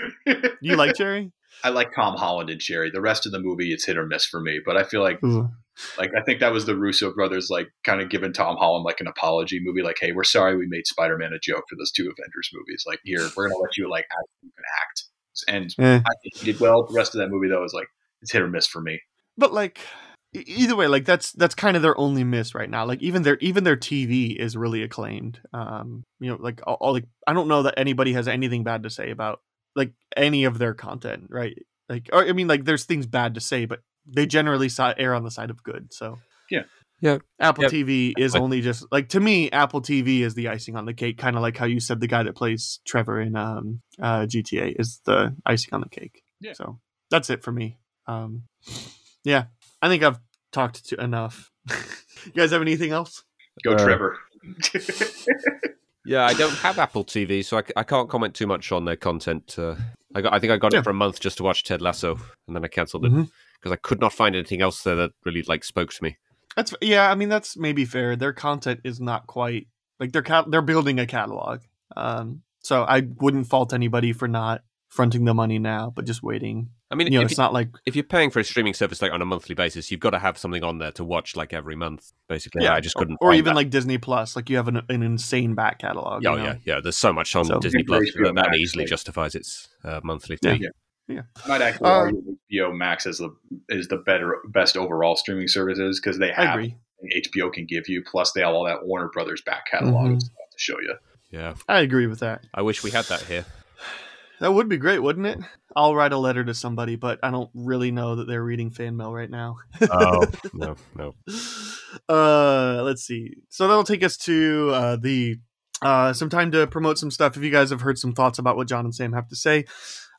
You like Cherry? I like Tom Holland and Cherry. The rest of the movie, it's hit or miss for me. But I feel like, Ooh. like I think that was the Russo brothers, like kind of giving Tom Holland like an apology movie, like, "Hey, we're sorry we made Spider Man a joke for those two Avengers movies. Like, here we're gonna let you like act, you can act." And Eh. I think he did well. The rest of that movie though is like it's hit or miss for me. But like either way, like that's that's kind of their only miss right now. Like even their even their TV is really acclaimed. Um, you know, like all, all like I don't know that anybody has anything bad to say about like any of their content, right? Like or I mean, like there's things bad to say, but they generally saw err on the side of good. So Yeah. Yeah. Apple Yep. TV is Like- only just like to me, Apple TV is the icing on the cake, kind of like how you said the guy that plays Trevor in um uh GTA is the icing on the cake. Yeah. So that's it for me. Um yeah. I think I've talked to enough. *laughs* you guys have anything else? Go Uh, Trevor. *laughs* Yeah, I don't have Apple TV, so I, I can't comment too much on their content. Uh, I got, I think I got Yeah. it for a month just to watch Ted Lasso, and then I cancelled it because I could not find anything else there that really like spoke to me. That's yeah, I mean that's maybe fair. Their content is not quite like they're cat- they're building a catalog. Um so I wouldn't fault anybody for not fronting the money now, but just waiting. I mean, You know, it's you, not like if you're paying for a streaming service like on a monthly basis, you've got to have something on there to watch like every month. Basically, Yeah, I just couldn't. or find even that. like Disney Plus, like you have an, an insane back catalog. Oh you know? yeah, yeah. There's so much on So- Disney Plus that, that Max, easily justifies its uh, monthly Yeah. Fee. I might actually Uh, argue HBO Max is the is the better best overall streaming services because they have. HBO can give you. Plus, they have all that Warner Brothers back catalog Mhm. stuff to show you. Yeah, I agree with that. I wish we had that here. That would be great, wouldn't it? I'll write a letter to somebody, but I don't really know that they're reading fan mail right now. Oh *laughs* no, no. uh let's see so that'll take us to uh the uh some time to promote some stuff if you guys have heard some thoughts about what john and sam have to say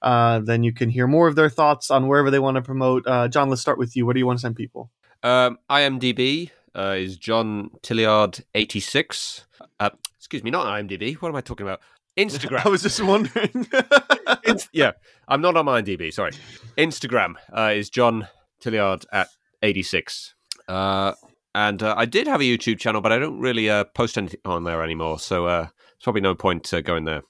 uh then you can hear more of their thoughts on wherever they want to promote uh john let's start with you what do you want to send people Um, IMDb uh, is John Tilliard eighty six. Uh, excuse me, not IMDb. What am I talking about? Instagram. *laughs* i was just wondering *laughs* yeah, I'm not on IMDb. Sorry. Instagram uh, is John Tilliard at 86. Uh, and uh, I did have a YouTube channel, but I don't really uh, post anything on there anymore. So uh, there's probably no point uh, going there.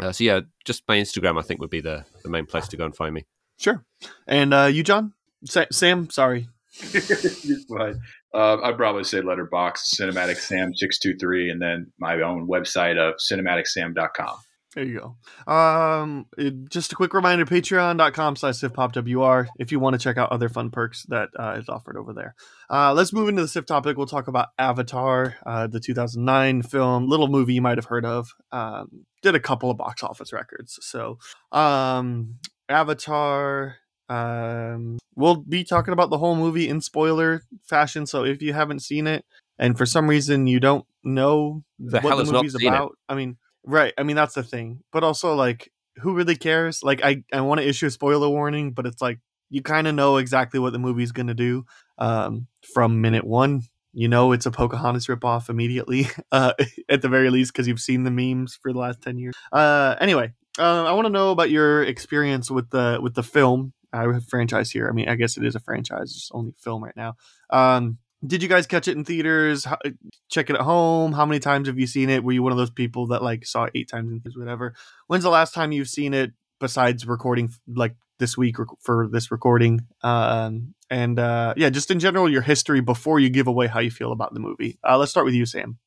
Uh, so yeah, just my Instagram, I think, would be the, the main place to go and find me. sure and uh you john Sa- sam sorry *laughs* fine. Uh, I'd probably say Letterboxd, Cinematic Sam six two three, and then my own website of cinematicsam.com. There you go. Um, it- just a quick reminder: Patreon.com slash SifPopWR if you want to check out other fun perks that uh, is offered over there. Uh, let's move into the Sif topic. We'll talk about Avatar, uh, the 2009 film, little movie you might have heard of. Um, did a couple of box office records. So, um, Avatar. Um, we'll be talking about the whole movie in spoiler fashion. So if you haven't seen it, and for some reason you don't know The what the movie's seen it? about, I mean, right? I mean, that's the thing. But also, like, who really cares? Like, I I want to issue a spoiler warning, but it's like you kind of know exactly what the movie's gonna do um, from minute one. You know, it's a Pocahontas ripoff immediately, *laughs* uh, *laughs* at the very least, because you've seen the memes for the last ten years. Uh, anyway, uh, I want to know about your experience with the with the film uh, franchise here. I mean, I guess it is a franchise, it's only film right now. Um, did you guys catch it in theaters? How, check it at home? How many times have you seen it? Were you one of those people that like saw it eight times in theaters, whatever? When's the last time you've seen it besides recording like this week rec- for this recording? Um, and uh, yeah, just in general, your history before you give away how you feel about the movie. Uh, let's start with you, Sam.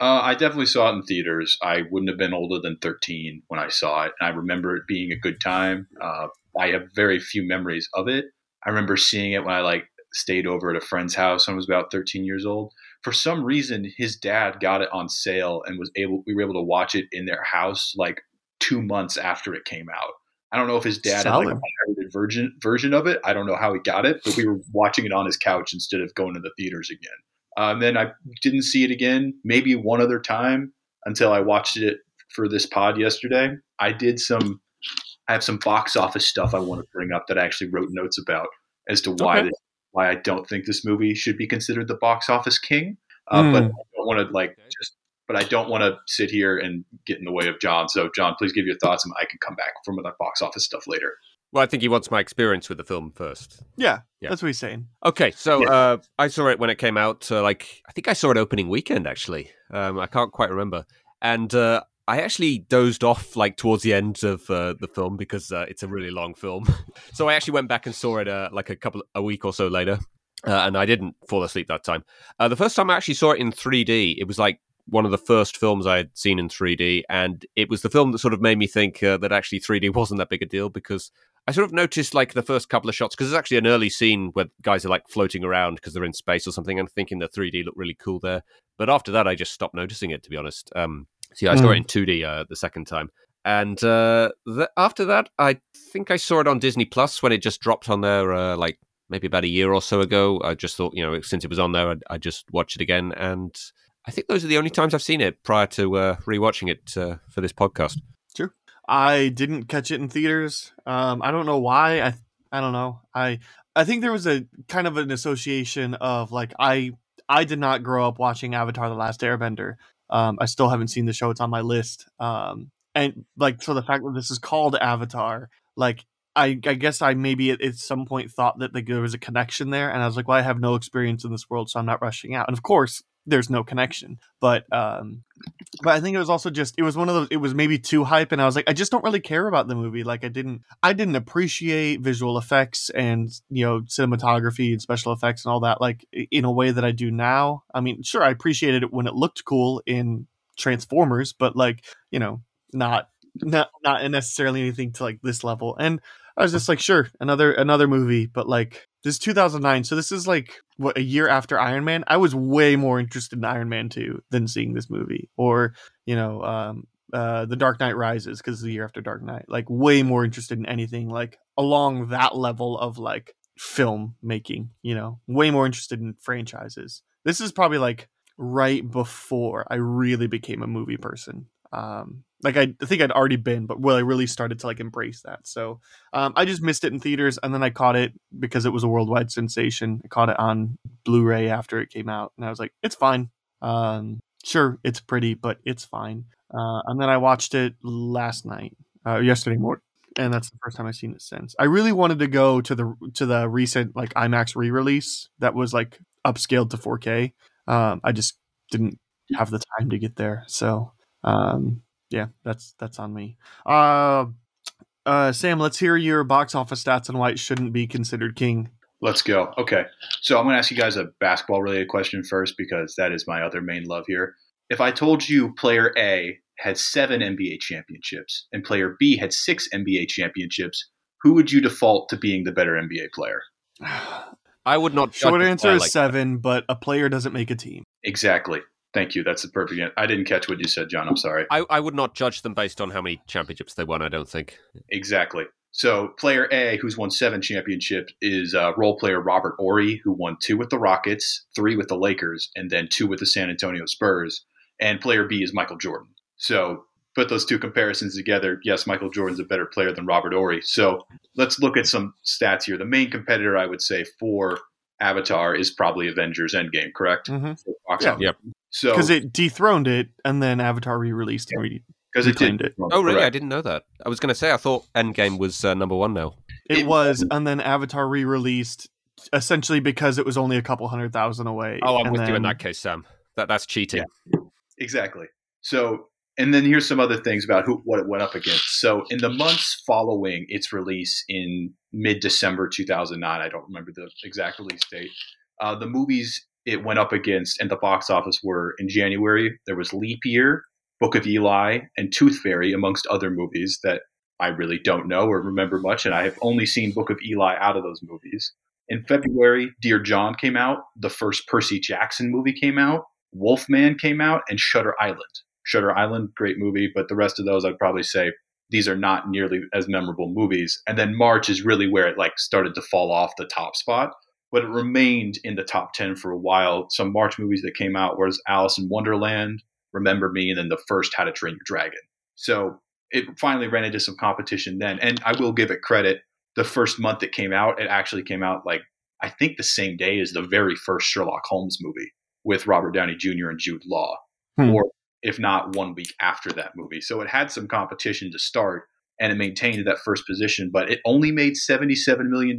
Uh, I definitely saw it in theaters. I wouldn't have been older than 13 when I saw it. And I remember it being a good time. Uh, I have very few memories of it. I remember seeing it when I like stayed over at a friend's house when I was about 13 years old. For some reason, his dad got it on sale and was able. We were able to watch it in their house like two months after it came out. I don't know if his dad had like Solid. a pirated version version of it. I don't know how he got it, but we were watching it on his couch instead of going to the theaters again. Um, then I didn't see it again, maybe one other time until I watched it for this pod yesterday. I did some, I have some box office stuff I want to bring up that I actually wrote notes about as to why Okay. this, why I don't think this movie should be considered the box office king. Uh, Hmm. But I don't want to like just, but I don't want to sit here and get in the way of John. So John, please give your thoughts, and I can come back from the box office stuff later. Well, I think he wants my experience with the film first. Yeah, Yeah. that's what he's saying. Okay, so Yeah. uh, I saw it when it came out. Uh, like I think I saw it opening weekend. Actually, um, I can't quite remember. And uh, I actually dozed off like towards the end of uh, the film because uh, it's a really long film. *laughs* so I actually went back and saw it uh, like a couple a week or so later, uh, and I didn't fall asleep that time. Uh, the first time I actually saw it in 3D, it was like one of the first films I had seen in 3D, and it was the film that sort of made me think uh, that actually 3D *laughs* wasn't that big a deal because I sort of noticed like the first couple of shots because there's actually an early scene where guys are like floating around because they're in space or something, and thinking the 3D looked really cool there. But after that, I just stopped noticing it to be honest. Um, see, I saw Hmm. it in 2D uh, the second time, and uh, th- after that, I think I saw it on Disney Plus when it just dropped on there, uh, like maybe about a year or so ago. I just thought, you know, since it was on there, I'd, I'd just watch it again, and I think those are the only times I've seen it prior to uh, rewatching it uh, for this podcast. Sure. I didn't catch it in theaters. Um, I don't know why. I I don't know. I I think there was a kind of an association of like I I did not grow up watching Avatar: The Last Airbender. Um, I still haven't seen the show. It's on my list. Um, and like so the fact that this is called Avatar, like I I guess I maybe at, at some point thought that like, there was a connection there, and I was like, well, I have no experience in this world, so I'm not rushing out. And of course, there's no connection. But um, but I think it was also just it was one of those it was maybe too hype and I was like I just don't really care about the movie. Like I didn't I didn't appreciate visual effects and you know cinematography and special effects and all that like in a way that I do now. I mean sure I appreciated it when it looked cool in Transformers but like you know not not not necessarily anything to like this level. And I was just like sure another another movie but like this is 2009 so this is like what a year after Iron Man? I was way more interested in Iron Man 2 than seeing this movie or you know um uh The Dark Knight Rises because it's the year after Dark Knight. Like way more interested in anything like along that level of like film making you know? Way more interested in franchises. This is probably like right before I really became a movie person. Um like I think I'd already been but well I really started to like embrace that so um, I just missed it in theaters, and then I caught it because it was a worldwide sensation. I caught it on Blu-ray after it came out, and I was like, "It's fine. Um, sure, it's pretty, but it's fine." Uh, and then I watched it last night, uh, yesterday morning, and that's the first time I've seen it since. I really wanted to go to the to the recent like IMAX re-release that was like upscaled to 4K. Um, I just didn't have the time to get there, so um, yeah, that's that's on me. Uh, uh, Sam, let's hear your box office stats and why it shouldn't be considered king. Let's go. Okay. So I'm going to ask you guys a basketball related question first because that is my other main love here. If I told you player A had seven NBA championships and player B had six NBA championships, who would you default to being the better NBA player? I would not. Short judge a answer is like that. seven, but a player doesn't make a team. Exactly. Thank you. That's the perfect answer. I didn't catch what you said, John. I'm sorry. I, I would not judge them based on how many championships they won. I don't think. Exactly. So player A, who's won seven championships, is uh, role player Robert Horry, who won two with the Rockets, three with the Lakers, and then two with the San Antonio Spurs. And player B is Michael Jordan. So put those two comparisons together. Yes, Michael Jordan's a better player than Robert Horry. So let's look at some stats here. The main competitor, I would say, for Avatar is probably Avengers Endgame, correct? Mhm. For box Yeah. Yep. So Because it dethroned it, and then Avatar re-released and re- because it reclaimed did. it. Oh, really? Correct. I didn't know that. I was going to say I thought Endgame was uh, number one now. it It was, and then Avatar re-released essentially because it was only a couple hundred thousand away. Oh, I'm and with you in that case, Sam. That that's cheating. Exactly. So, and then here's some other things about who what it went up against. So, in the months following its release in mid December 2009, I don't remember the exact release date. Uh, the movies it went up against and the box office were in January. There was Leap Year, Book of Eli, and Tooth Fairy, amongst other movies that I really don't know or remember much, and I have only seen Book of Eli out of those movies. In February, Dear John came out. The first Percy Jackson movie came out. Wolfman came out, and Shutter Island. Shutter Island, great movie, but the rest of those I'd probably say these are not nearly as memorable movies. And then March is really where it like started to fall off the top spot. But it remained in the top 10 for a while. Some March movies that came out was Alice in Wonderland, Remember Me, and then the first How to Train Your Dragon. So it finally ran into some competition then. And I will give it credit. The first month it came out, it actually came out like, I think the same day as the very first Sherlock Holmes movie with Robert Downey Jr. and Jude Law, Hmm. or if not one week after that movie. So it had some competition to start and it maintained that first position, but it only made $77 million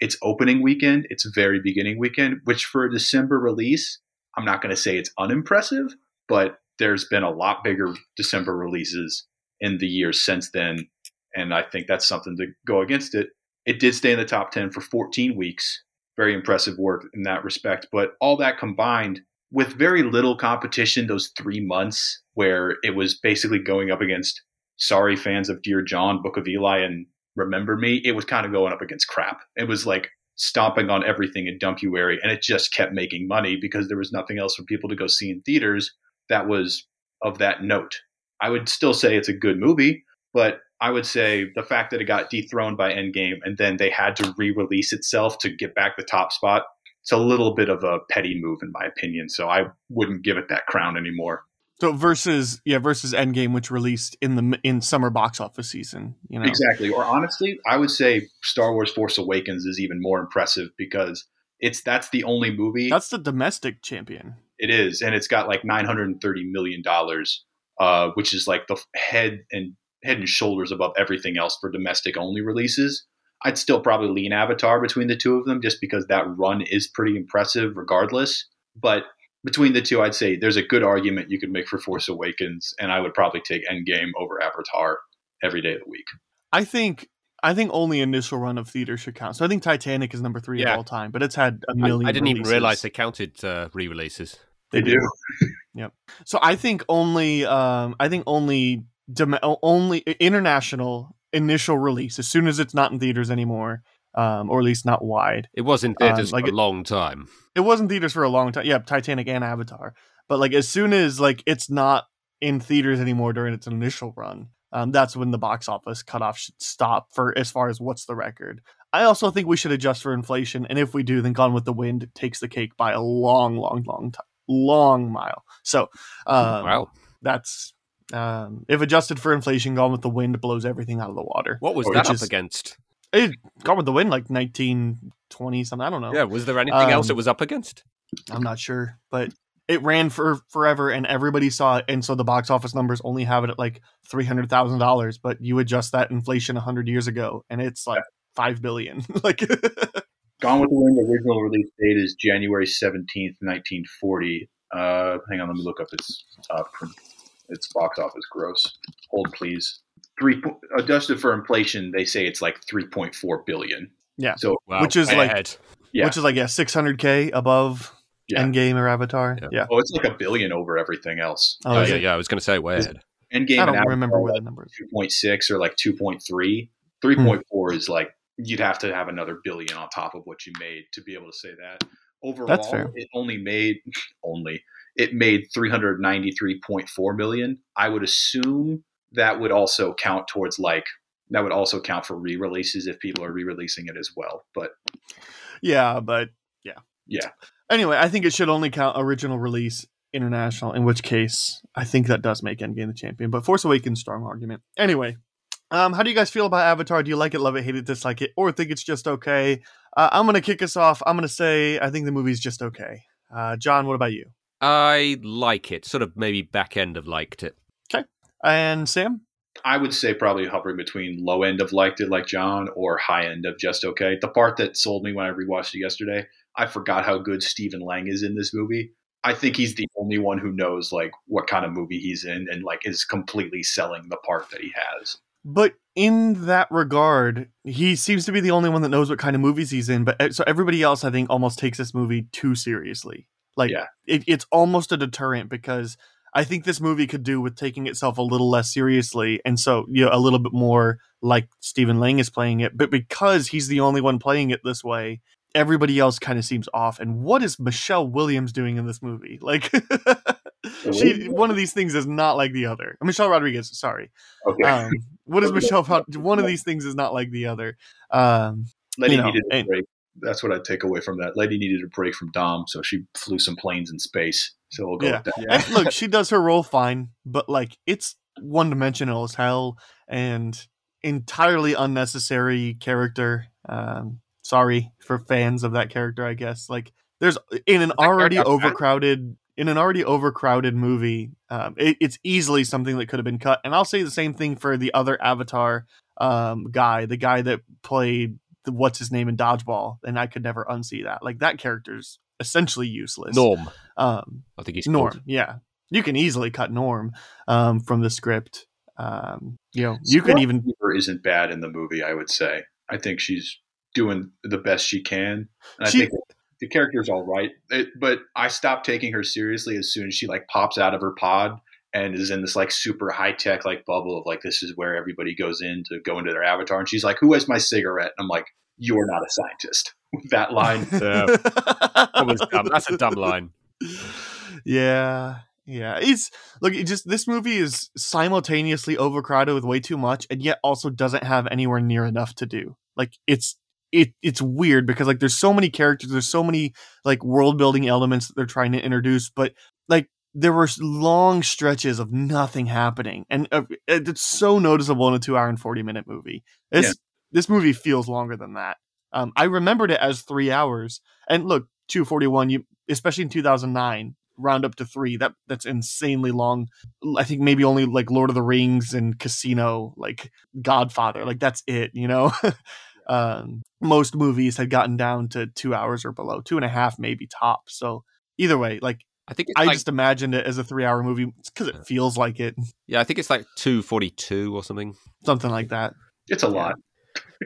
its opening weekend, its very beginning weekend, which for a December release, I'm not going to say it's unimpressive, but there's been a lot bigger December releases in the years since then. And I think that's something to go against it. It did stay in the top 10 for 14 weeks. Very impressive work in that respect. But all that combined with very little competition, those three months where it was basically going up against sorry fans of Dear John, Book of Eli, and Remember Me, it was kind of going up against crap. It was like stomping on everything in Dumpuary, and it just kept making money because there was nothing else for people to go see in theaters that was of that note. I would still say it's a good movie, but I would say the fact that it got dethroned by Endgame and then they had to re-release itself to get back the top spot, it's a little bit of a petty move in my opinion. So I wouldn't give it that crown anymore. So versus yeah versus Endgame, which released in the in summer box office season. You know Exactly. Or honestly, I would say Star Wars Force Awakens is even more impressive because it's that's the only movie that's the domestic champion. it is, and it's got like nine hundred and thirty million dollars, uh, which is like the head and head and shoulders above everything else for domestic only releases. I'd still probably lean Avatar between the two of them, just because that run is pretty impressive, regardless. But between the two, I'd say there's a good argument you could make for Force Awakens, and I would probably take Endgame over Avatar every day of the week. I think I think only initial run of theater should count. So I think Titanic is number three Yeah. of all time, but it's had a I, million. I didn't even realize they counted uh, re-releases. They do. *laughs* Yep. So I think only um I think only dom- only international initial release as soon as it's not in theaters anymore, um, or at least not wide. It was in Um, theaters like for it- a long time. It was in theaters for a long time. Yeah, Titanic and Avatar. But like as soon as like it's not in theaters anymore during its initial run, um, that's when the box office cutoff should stop for as far as what's the record. I also think we should adjust for inflation, and if we do, then Gone with the Wind takes the cake by a long, long, long time, long mile. So, um, wow. that's um, if adjusted for inflation, Gone with the Wind blows everything out of the water. What was that up is- against? It, Gone with the Wind, like nineteen twenty something. I don't know. Yeah, was there anything else Um, it was up against? I'm not sure, but it ran for forever, and everybody saw it, and so the box office numbers only have it at like three hundred thousand dollars. But you adjust that inflation hundred years ago, and it's like five billion. *laughs* like, *laughs* Gone with the Wind original release date is January seventeenth, nineteen forty. Uh, hang on, let me look up its uh, its box office gross. Hold please. Three adjusted for inflation, they say it's like three point four billion. Yeah. So Wow, which is way like- ahead. yeah, which is like yeah, six hundred k above Yeah. Endgame or Avatar. Yeah. Yeah, oh, it's like a billion over everything else. Oh, is yeah, yeah. I was going to say way Is- ahead. Endgame I don't Avatar remember are what like the numbers. two point six or like two point three. Hmm. Three point four is like you'd have to have another billion on top of what you made to be able to say that. Overall, fair. it only made *laughs* only it made three hundred ninety three point four million. I would assume that would also count towards like that would also count for re-releases if people are re-releasing it as well. But Yeah, but yeah, Yeah. Anyway, I think it should only count original release international. In which case, I think that does make Endgame the champion. But Force Awakens, strong argument. Anyway, um, how do you guys feel about Avatar? Do you like it, love it, hate it, dislike it, or think it's just okay? Uh, I'm gonna kick us off. I'm gonna say I think the movie's just okay. Uh, John, what about you? I like it. Sort of maybe back end of liked it. And Sam? I would say probably hovering between low end of liked it like John or high end of just okay. The part that sold me when I rewatched it yesterday, I forgot how good Stephen Lang is in this movie. I think he's the only one who knows like what kind of movie he's in and like is completely selling the part that he has. But in that regard, he seems to be the only one that knows what kind of movies he's in. But uh, so everybody else, I think, almost takes this movie too seriously. Like Yeah. it, it's almost a deterrent because I think this movie could do with taking itself a little less seriously, and so you know a little bit more like Stephen Lang is playing it. But because he's the only one playing it this way, everybody else kind of seems off. And what is Michelle Williams doing in this movie? *laughs* Like, she one of these things is not like the other. Michelle Rodriguez, sorry. Okay. Um, what is *laughs* Michelle? *laughs* One of these things is not like the other. Um, Letty you know, needed a break. that's what I take away from that. Lady needed a break from Dom, so she flew some planes in space. So we'll go Yeah. with that. And look, she does her role fine, but like it's one dimensional as hell and entirely unnecessary character. Um, sorry for fans of that character, I guess. Like there's in an already overcrowded in an already overcrowded movie, um, it, it's easily something that could have been cut. And I'll say the same thing for the other Avatar um, guy, the guy that played the, what's his name in Dodgeball, and I could never unsee that. Like that character's essentially useless. Norm, Um, I think he's Norm, called. yeah. You can easily cut Norm um, from the script. Um, you know, you can even Weaver isn't bad in the movie. I would say. I think she's doing the best she can. And I think the character's all right, It- but I stopped taking her seriously as soon as she like pops out of her pod and is in this like super high tech like bubble of like this is where everybody goes in to go into their avatar, and she's like, "Who has my cigarette?" And I'm like, "You're not a scientist." *laughs* That line, Yeah. *laughs* That was dumb. That's a dumb line. Yeah, yeah. It's look. It just this movie is simultaneously overcrowded with way too much, and yet also doesn't have anywhere near enough to do. Like it's it it's weird because like there's so many characters, there's so many like world building elements that they're trying to introduce, but like there were long stretches of nothing happening, and uh, it's so noticeable in a two hour and forty minute movie. This Yeah. this movie feels longer than that. Um, I remembered it as three hours, and look, two forty one. You especially in two thousand nine, round up to three. That that's insanely long. I think maybe only like Lord of the Rings and Casino, like Godfather, like that's it. You know. *laughs* um, most movies had gotten down to two hours or below, two and a half maybe top. So either way, like I think it's I like, just imagined it as a three hour movie because it feels like it, yeah, I think it's like two forty two or something. something like that. it's a lot.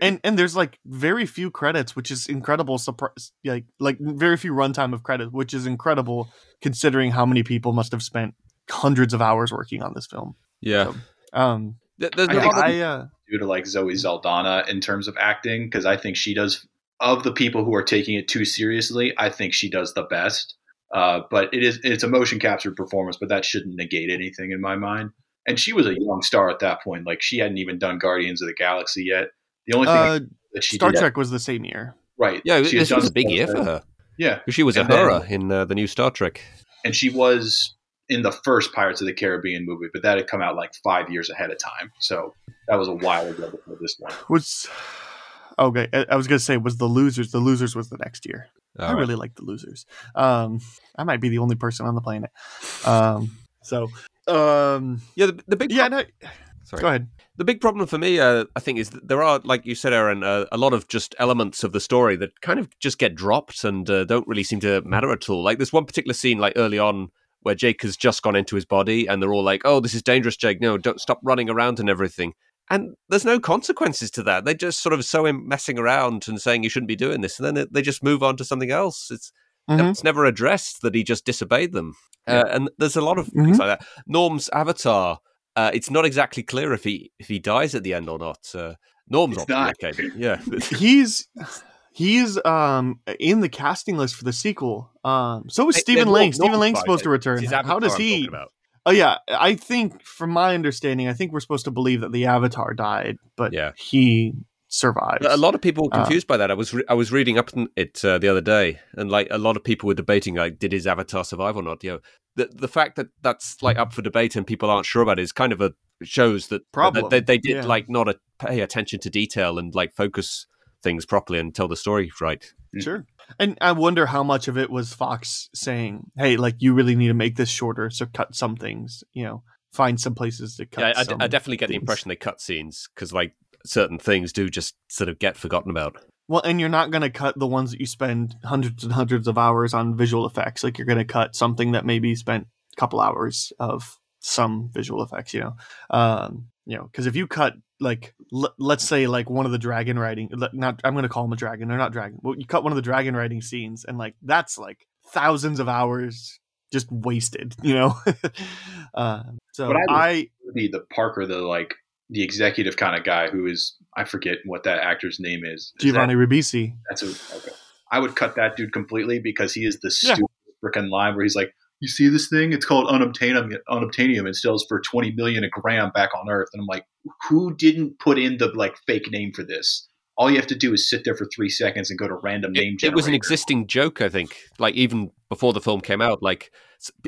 And and there's like very few credits, which is incredible. Surprise, like like very few runtime of credits, which is incredible considering how many people must have spent hundreds of hours working on this film. Yeah, Um, Th- there's I a yeah, think lot of- I uh, due to like Zoe Saldana in terms of acting because I think she does of the people who are taking it too seriously. I think she does the best. Uh, but it is it's a motion captured performance, but that shouldn't negate anything in my mind. And she was a young star at that point; like she hadn't even done Guardians of the Galaxy yet. The only thing uh, that she Star did, Trek was the same year. right? yeah, she this was a big year for her. Yeah, She was And Uhura in uh, the new Star Trek. and she was in the first Pirates of the Caribbean movie, but that had come out like five years ahead of time. So that was a while ago before this one. Was okay. I, I was gonna say was the losers. The losers was the next year. I All right. really like the losers. Um, I might be the only person on the planet. Um, so um, Yeah, the, the big yeah. pro- No, sorry. go ahead. The big problem for me, uh, I think, is that there are, like you said, Aaron, uh, a lot of just elements of the story that kind of just get dropped and uh, don't really seem to matter at all. Like there's one particular scene, like early on, where Jake has just gone into his body, and they're all like, "Oh, this is dangerous, Jake. No, don't stop running around and everything." And there's no consequences to that. They just sort of so in messing around and saying you shouldn't be doing this, and then they- just move on to something else. It's Mhm. it's never addressed that he just disobeyed them. Uh, and there's a lot of Mhm. things like that. Norm's avatar. Uh, it's not exactly clear if he if he dies at the end or not. Uh, Norm's It's obviously not. okay. Yeah, *laughs* he's he's um in the casting list for the sequel. Um, so is Stephen Lang. Norm- Stephen Lang's supposed to return. How does he? Oh yeah, I think from my understanding, I think we're supposed to believe that the Avatar died, but Yeah. he survives. A lot of people were Uh, confused by that. I was re- I was reading up on it uh, the other day, and like a lot of people were debating like, did his avatar survive or not? You know, the the fact that that's like up for debate and people aren't sure about it is kind of a shows that Problem, that they, they did yeah. like not a, pay attention to detail and like focus things properly and tell the story right. Mm. Sure. And I wonder how much of it was Fox saying, "Hey, like you really need to make this shorter, so cut some things. You know, find some places to cut." Yeah, I, I definitely get the impression they cut scenes because like certain things do just sort of get forgotten about. Well, and you're not going to cut the ones that you spend hundreds and hundreds of hours on visual effects. Like you're going to cut something that maybe spent a couple hours of some visual effects. You know, um, you know, because if you cut like l- let's say like one of the dragon riding, not I'm going to call them a dragon. They're not dragon. Well, you cut one of the dragon riding scenes, and like that's like thousands of hours just wasted. You know, *laughs* uh, so I I Be the Parker, the like the executive kind of guy who is I forget what that actor's name is. Is Giovanni that- Ribisi. that's a, okay. I would cut that dude completely because he is the Yeah. stupid freaking line where he's like, "You see this thing? It's called unobtainium. Unobtainium. It sells for twenty million a gram back on Earth." And I'm like, "Who didn't put in the like fake name for this?" all you have to do is sit there for three seconds and go to random name. It, it was an existing joke, I think. Like even before the film came out, like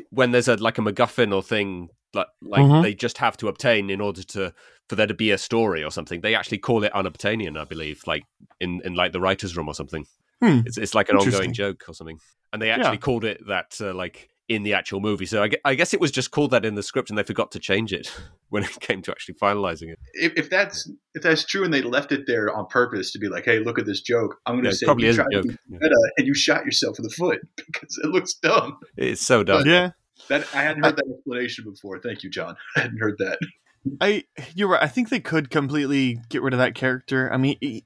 when there's a like a MacGuffin or thing, like like Mhm. they just have to obtain in order to for there to be a story or something. They actually call it unobtainium, I believe, like in in like the writers' room or something. Hmm. It's it's like an ongoing joke or something. And they actually Yeah. called it that uh, like in the actual movie. So I, gue- I guess it was just called that in the script, and they forgot to change it *laughs* when it came to actually finalizing it. If, if that's if that's true, and they left it there on purpose to be like, "Hey, look at this joke," I'm going Yeah, to it say probably you is a tried to joke. be meta and you shot yourself in the foot *laughs* because it looks dumb. It's so dumb. Yeah, That I hadn't heard that explanation before. Thank you, John. *laughs* I hadn't heard that. I you're right. I think they could completely get rid of that character. I mean,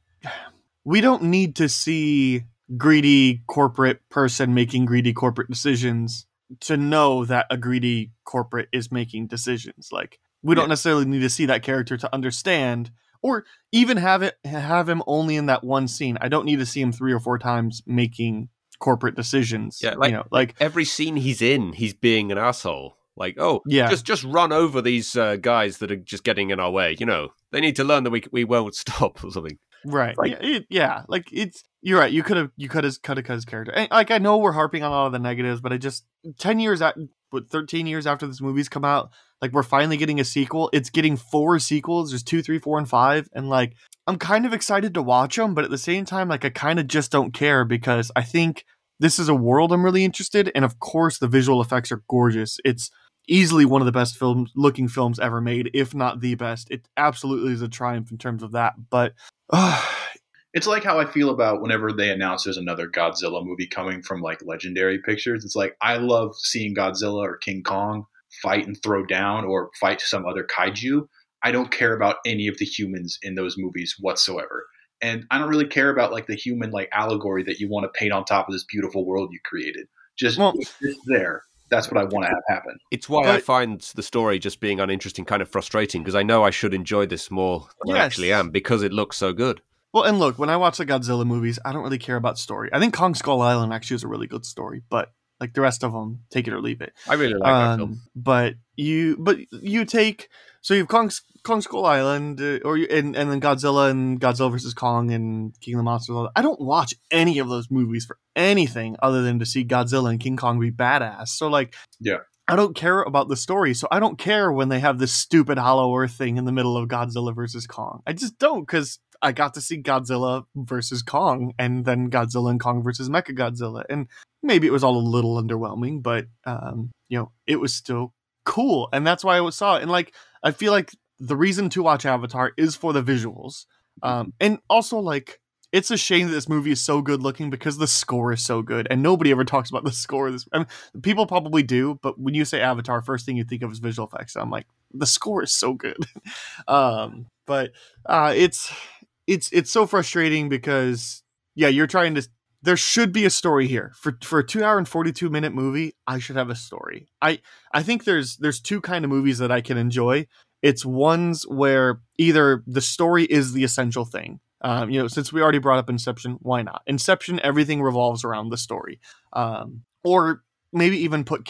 we don't need to see greedy corporate person making greedy corporate decisions to know that a greedy corporate is making decisions. Like we don't Yeah. necessarily need to see that character to understand or even have it have him only in that one scene. I don't need to see him three or four times making corporate decisions. Yeah, like- you know, like Every scene he's in, he's being an asshole. Like, oh, Yeah. just just run over these uh, guys that are just getting in our way. You know, they need to learn that we we won't *laughs* stop or something. Right. Like- yeah, it, yeah. Like it's you're right. You could have you could have cut a cut his character. And, like I know we're harping on all of the negatives, but I just ten years at what thirteen years after this movie's come out, like we're finally getting a sequel. It's getting four sequels. There's two, three, four, and five, and like I'm kind of excited to watch them, but at the same time, like I kind of just don't care because I think this is a world I'm really interested, and of course the visual effects are gorgeous. It's easily one of the best films looking films ever made, if not the best. It absolutely is a triumph in terms of that, but. *sighs* Ah, It's like how I feel about whenever they announce there's another Godzilla movie coming from like Legendary Pictures. It's like I love seeing Godzilla or King Kong fight and throw down or fight some other kaiju. I don't care about any of the humans in those movies whatsoever. And I don't really care about like the human like allegory that you want to paint on top of this beautiful world you created. Just Well- it's there. That's what I want to have happen. It's why I find the story just being uninteresting kind of frustrating because I know I should enjoy this more than I actually am because it looks so good. Well, and look, when I watch the Godzilla movies, I don't really care about story. I think Kong Skull Island actually is a really good story, but like the rest of them, take it or leave it. I really like that Um, film. but you, but you take so you have Kong, Kong Skull Island, uh, or you, and and then Godzilla and Godzilla versus Kong and King of the Monsters. all that. I don't watch any of those movies for anything other than to see Godzilla and King Kong be badass. So like, Yeah. I don't care about the story, so I don't care when they have this stupid Hollow Earth thing in the middle of Godzilla versus Kong. I just don't because I got to see Godzilla versus Kong, and then Godzilla and Kong versus Mechagodzilla, and maybe it was all a little underwhelming, but um, you know, it was still cool, and that's why I saw it. And like, I feel like the reason to watch Avatar is for the visuals, um, and also like. It's a shame that this movie is so good looking because the score is so good, and nobody ever *laughs* talks about the score. of This, I mean, people probably do, but when you say Avatar, first thing you think of is visual effects. I'm like, the score is so good. *laughs* um, but uh, it's it's it's so frustrating because yeah, you're trying to. There should be a story here for for a two hour and forty two minute movie. I should have a story. I I think there's there's two kind of movies that I can enjoy. It's ones where either the story is the essential thing. Um, you know, since we already brought up Inception, why not? Inception, everything revolves around the story. Um, or maybe even put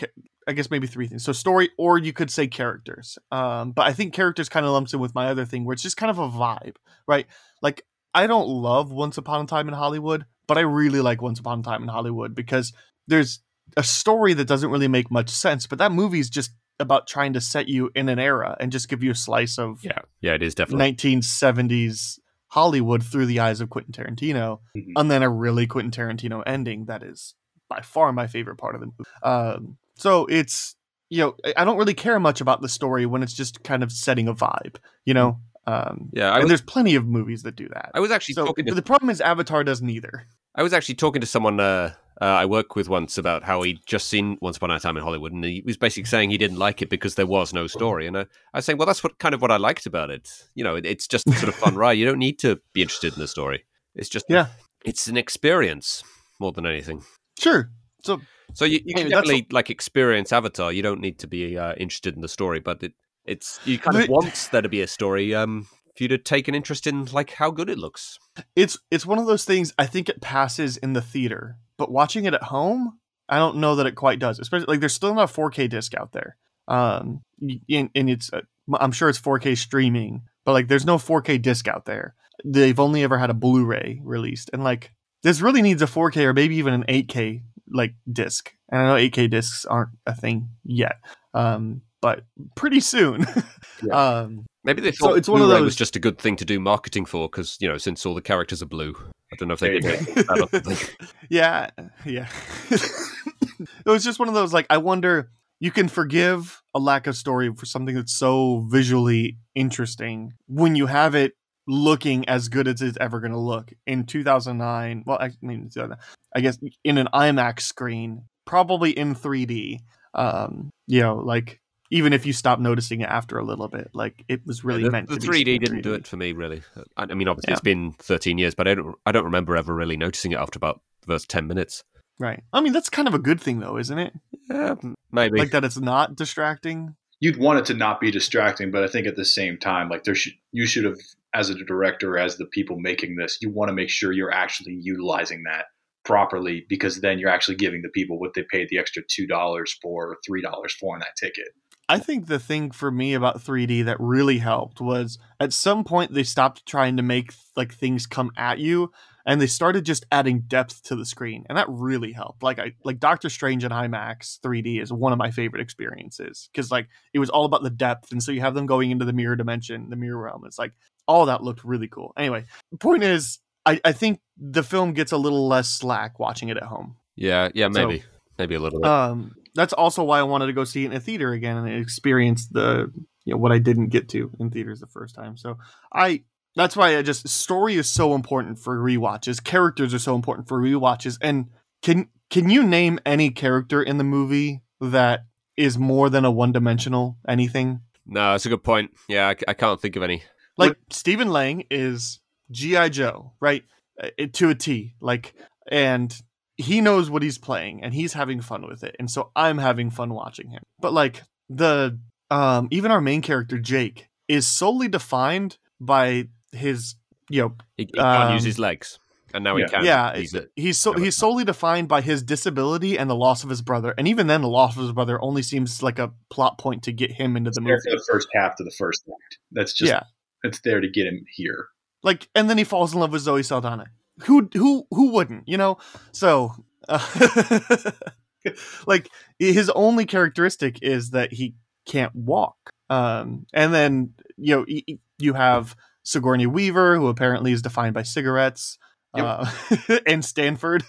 I guess maybe three things. So story, or you could say characters. Um, but I think characters kind of lumps in with my other thing, where it's just kind of a vibe, right? Like I don't love Once Upon a Time in Hollywood, but I really like Once Upon a Time in Hollywood because there's a story that doesn't really make much sense, but that movie's just about trying to set you in an era and just give you a slice of Yeah, yeah, it is definitely. 1970s Hollywood through the eyes of Quentin Tarantino, Mhm. and then a really Quentin Tarantino ending that is by far my favorite part of the movie. Um, so it's you know I- don't really care much about the story when it's just kind of setting a vibe, you know. Um, Yeah, I and was, there's plenty of movies that do that. I was actually So talking to the problem is Avatar does neither. I was actually talking to someone uh, uh, I work with once about how he'd just seen Once Upon a Time in Hollywood, and he was basically saying he didn't like it because there was no story. And I, I was saying, well, that's what kind of what I liked about it. You know, it, it's just sort of fun *laughs* ride. You don't need to be interested in the story. It's just Yeah. it's an experience more than anything. Sure. So So you, you can definitely like experience Avatar. You don't need to be uh, interested in the story, but it, it's you kind of want there to be a story um, for you to take an interest in like how good it looks. it's it's one of those things I think it passes in the theater, but watching it at home, I don't know that it quite does. Especially like there's still not a 4K disc out there, um, and, and it's uh, I'm sure it's 4K streaming, but like there's no 4K disc out there. they've only ever had a Blu-ray released, and like this really needs a 4K or maybe even an 8K like disc. And I know 8K discs aren't a thing yet, um, but pretty soon. *laughs* um, Maybe they So thought it's one of those- was just a good thing to do marketing for because you know since all the characters are blue. I don't know if they There could that up. *laughs* *laughs* Yeah, yeah. it was just one of those like I wonder you can forgive a lack of story for something that's so visually interesting when you have it looking as good as it's ever going to look in 2009 well i mean i guess in an imax screen probably in 3d um you know like even if you stop noticing it after a little bit like it was really the, meant the to be 3D seen in didn't do 3D. it for me really. I, I mean, obviously Yeah. it's been 13 years, but I don't I don't remember ever really noticing it after about the first 10 minutes. right i mean that's kind of a good thing though isn't it Yeah, maybe. like that it's not distracting you'd want it to not be distracting, but I think at the same time, like there should you should have as a director, as the people making this, you want to make sure you're actually utilizing that properly because then you're actually giving the people what they paid the extra two dollars for or three dollars for on that ticket. I think the thing for me about 3D that really helped was at some point they stopped trying to make like things come at you and they started just adding depth to the screen and that really helped. Like I like Doctor Strange in IMAX 3D is one of my favorite experiences cuz like it was all about the depth and so you have them going into the mirror dimension, the mirror realm. It's like all that looked really cool. Anyway, the point is I, I think the film gets a little less slack watching it at home. yeah, yeah, So- maybe. maybe a little bit. Um, that's also why I wanted to go see it in a theater again and experience the you know what I didn't get to in theaters the first time. So I that's why I just story is so important for rewatches. Characters are so important for rewatches. And can can you name any character in the movie that is more than a one dimensional anything? no, it's a good point. Yeah, I, I can't think of any. Like Stephen Lang is GI Joe, right? Uh, to a T. Like, and he knows what he's playing, and he's having fun with it, and so I'm having fun watching him. But like the um, even our main character Jake is solely defined by his, you know, He, he can't use Um, his legs, and now yeah. he can. yeah, He's he's so he's solely defined by his disability and the loss of his brother, and even then, the loss of his brother only seems like a plot point to get him into the There movie. for the first half to the first act. That's just yeah, it's there to get him here. like and then he falls in love with Zoe Saldana. Who who who wouldn't, you know? So uh, *laughs* like his only characteristic is that he can't walk. Um and then you know y- y- you have Sigourney Weaver who apparently is defined by cigarettes. Uh, *laughs* and Stanford.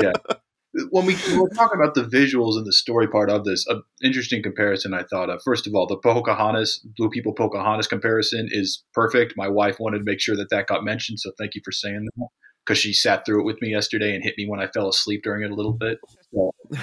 Yeah. *laughs* When we when we're talking about the visuals and the story part of this, an interesting comparison I thought of. First of all, the Pocahontas, Blue People Pocahontas comparison is perfect. My wife wanted to make sure that that got mentioned, so thank you for saying that because she sat through it with me yesterday and hit me when I fell asleep during it a little bit. So, *laughs*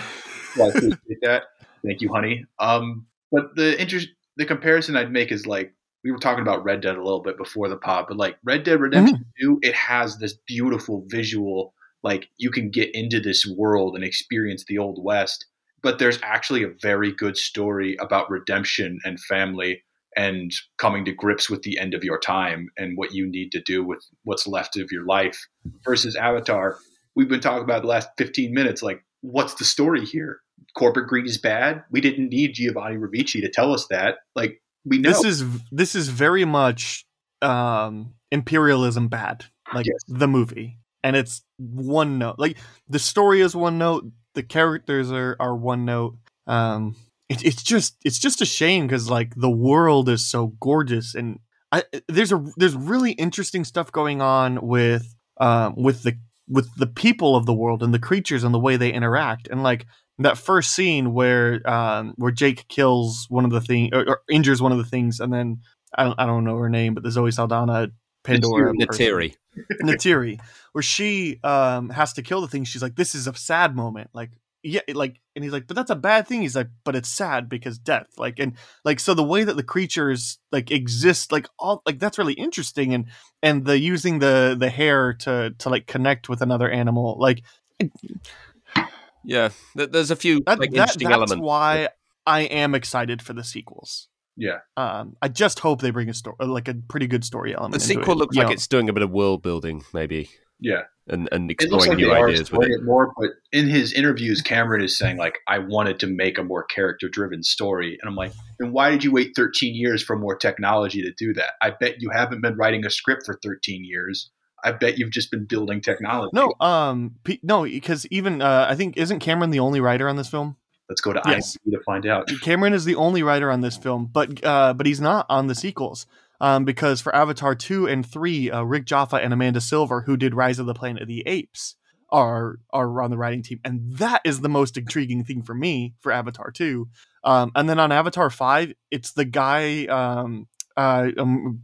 so I appreciate that. Thank you, honey. Um, but the interest, the comparison I'd make is like we were talking about Red Dead a little bit before the pod, but like Red Dead Redemption mm-hmm. 2, it has this beautiful visual like you can get into this world and experience the old west but there's actually a very good story about redemption and family and coming to grips with the end of your time and what you need to do with what's left of your life versus avatar. We've been talking about the last 15 minutes like what's the story here? Corporate greed is bad. We didn't need giovanni ribisi to tell us that. Like we know This is this is very much um imperialism bad. Like Yes. the movie. And it's one note. Like the story is one note, the characters are are one note. Um it, it's just it's just a shame cuz like the world is so gorgeous and I there's a there's really interesting stuff going on with um with the with the people of the world and the creatures and the way they interact and like that first scene where um where Jake kills one of the thing or, or injures one of the things and then I don't I don't know her name but the Zoe Saldana Pandora. Neytiri. Neytiri, *laughs* where she um has to kill the thing. She's like, "This is a sad moment." Like, yeah, like, and he's like, "But that's a bad thing." He's like, "But it's sad because death." Like, and like, so the way that the creatures like exist, like all like that's really interesting, and and the using the the hair to to like connect with another animal, like Yeah, there's a few that, like that interesting that's elements. why I am excited for the sequels. yeah Um, I just hope they bring a story, like a pretty good story element. The sequel it, looks you like know. it's doing a bit of world building, maybe. Yeah. and and It looks exploring like new ideas with it. it more, but in his interviews, Cameron is saying like, "I wanted to make a more character-driven story," and I'm like, "Then why did you wait 13 years for more technology to do that? I bet you haven't been writing a script for 13 years. I bet you've just been building technology." No, um, P- no, because even uh, I think isn't Cameron the only writer on this film? let's go to Yes. IMDb to find out. Cameron is the only writer on this film, but uh, but he's not on the sequels. Um, because for Avatar two and three, uh, Rick Jaffa and Amanda Silver, who did Rise of the Planet of the Apes, are are on the writing team, and that is the most intriguing thing for me for Avatar two. Um, and then on Avatar five, it's the guy. Um, uh, I'm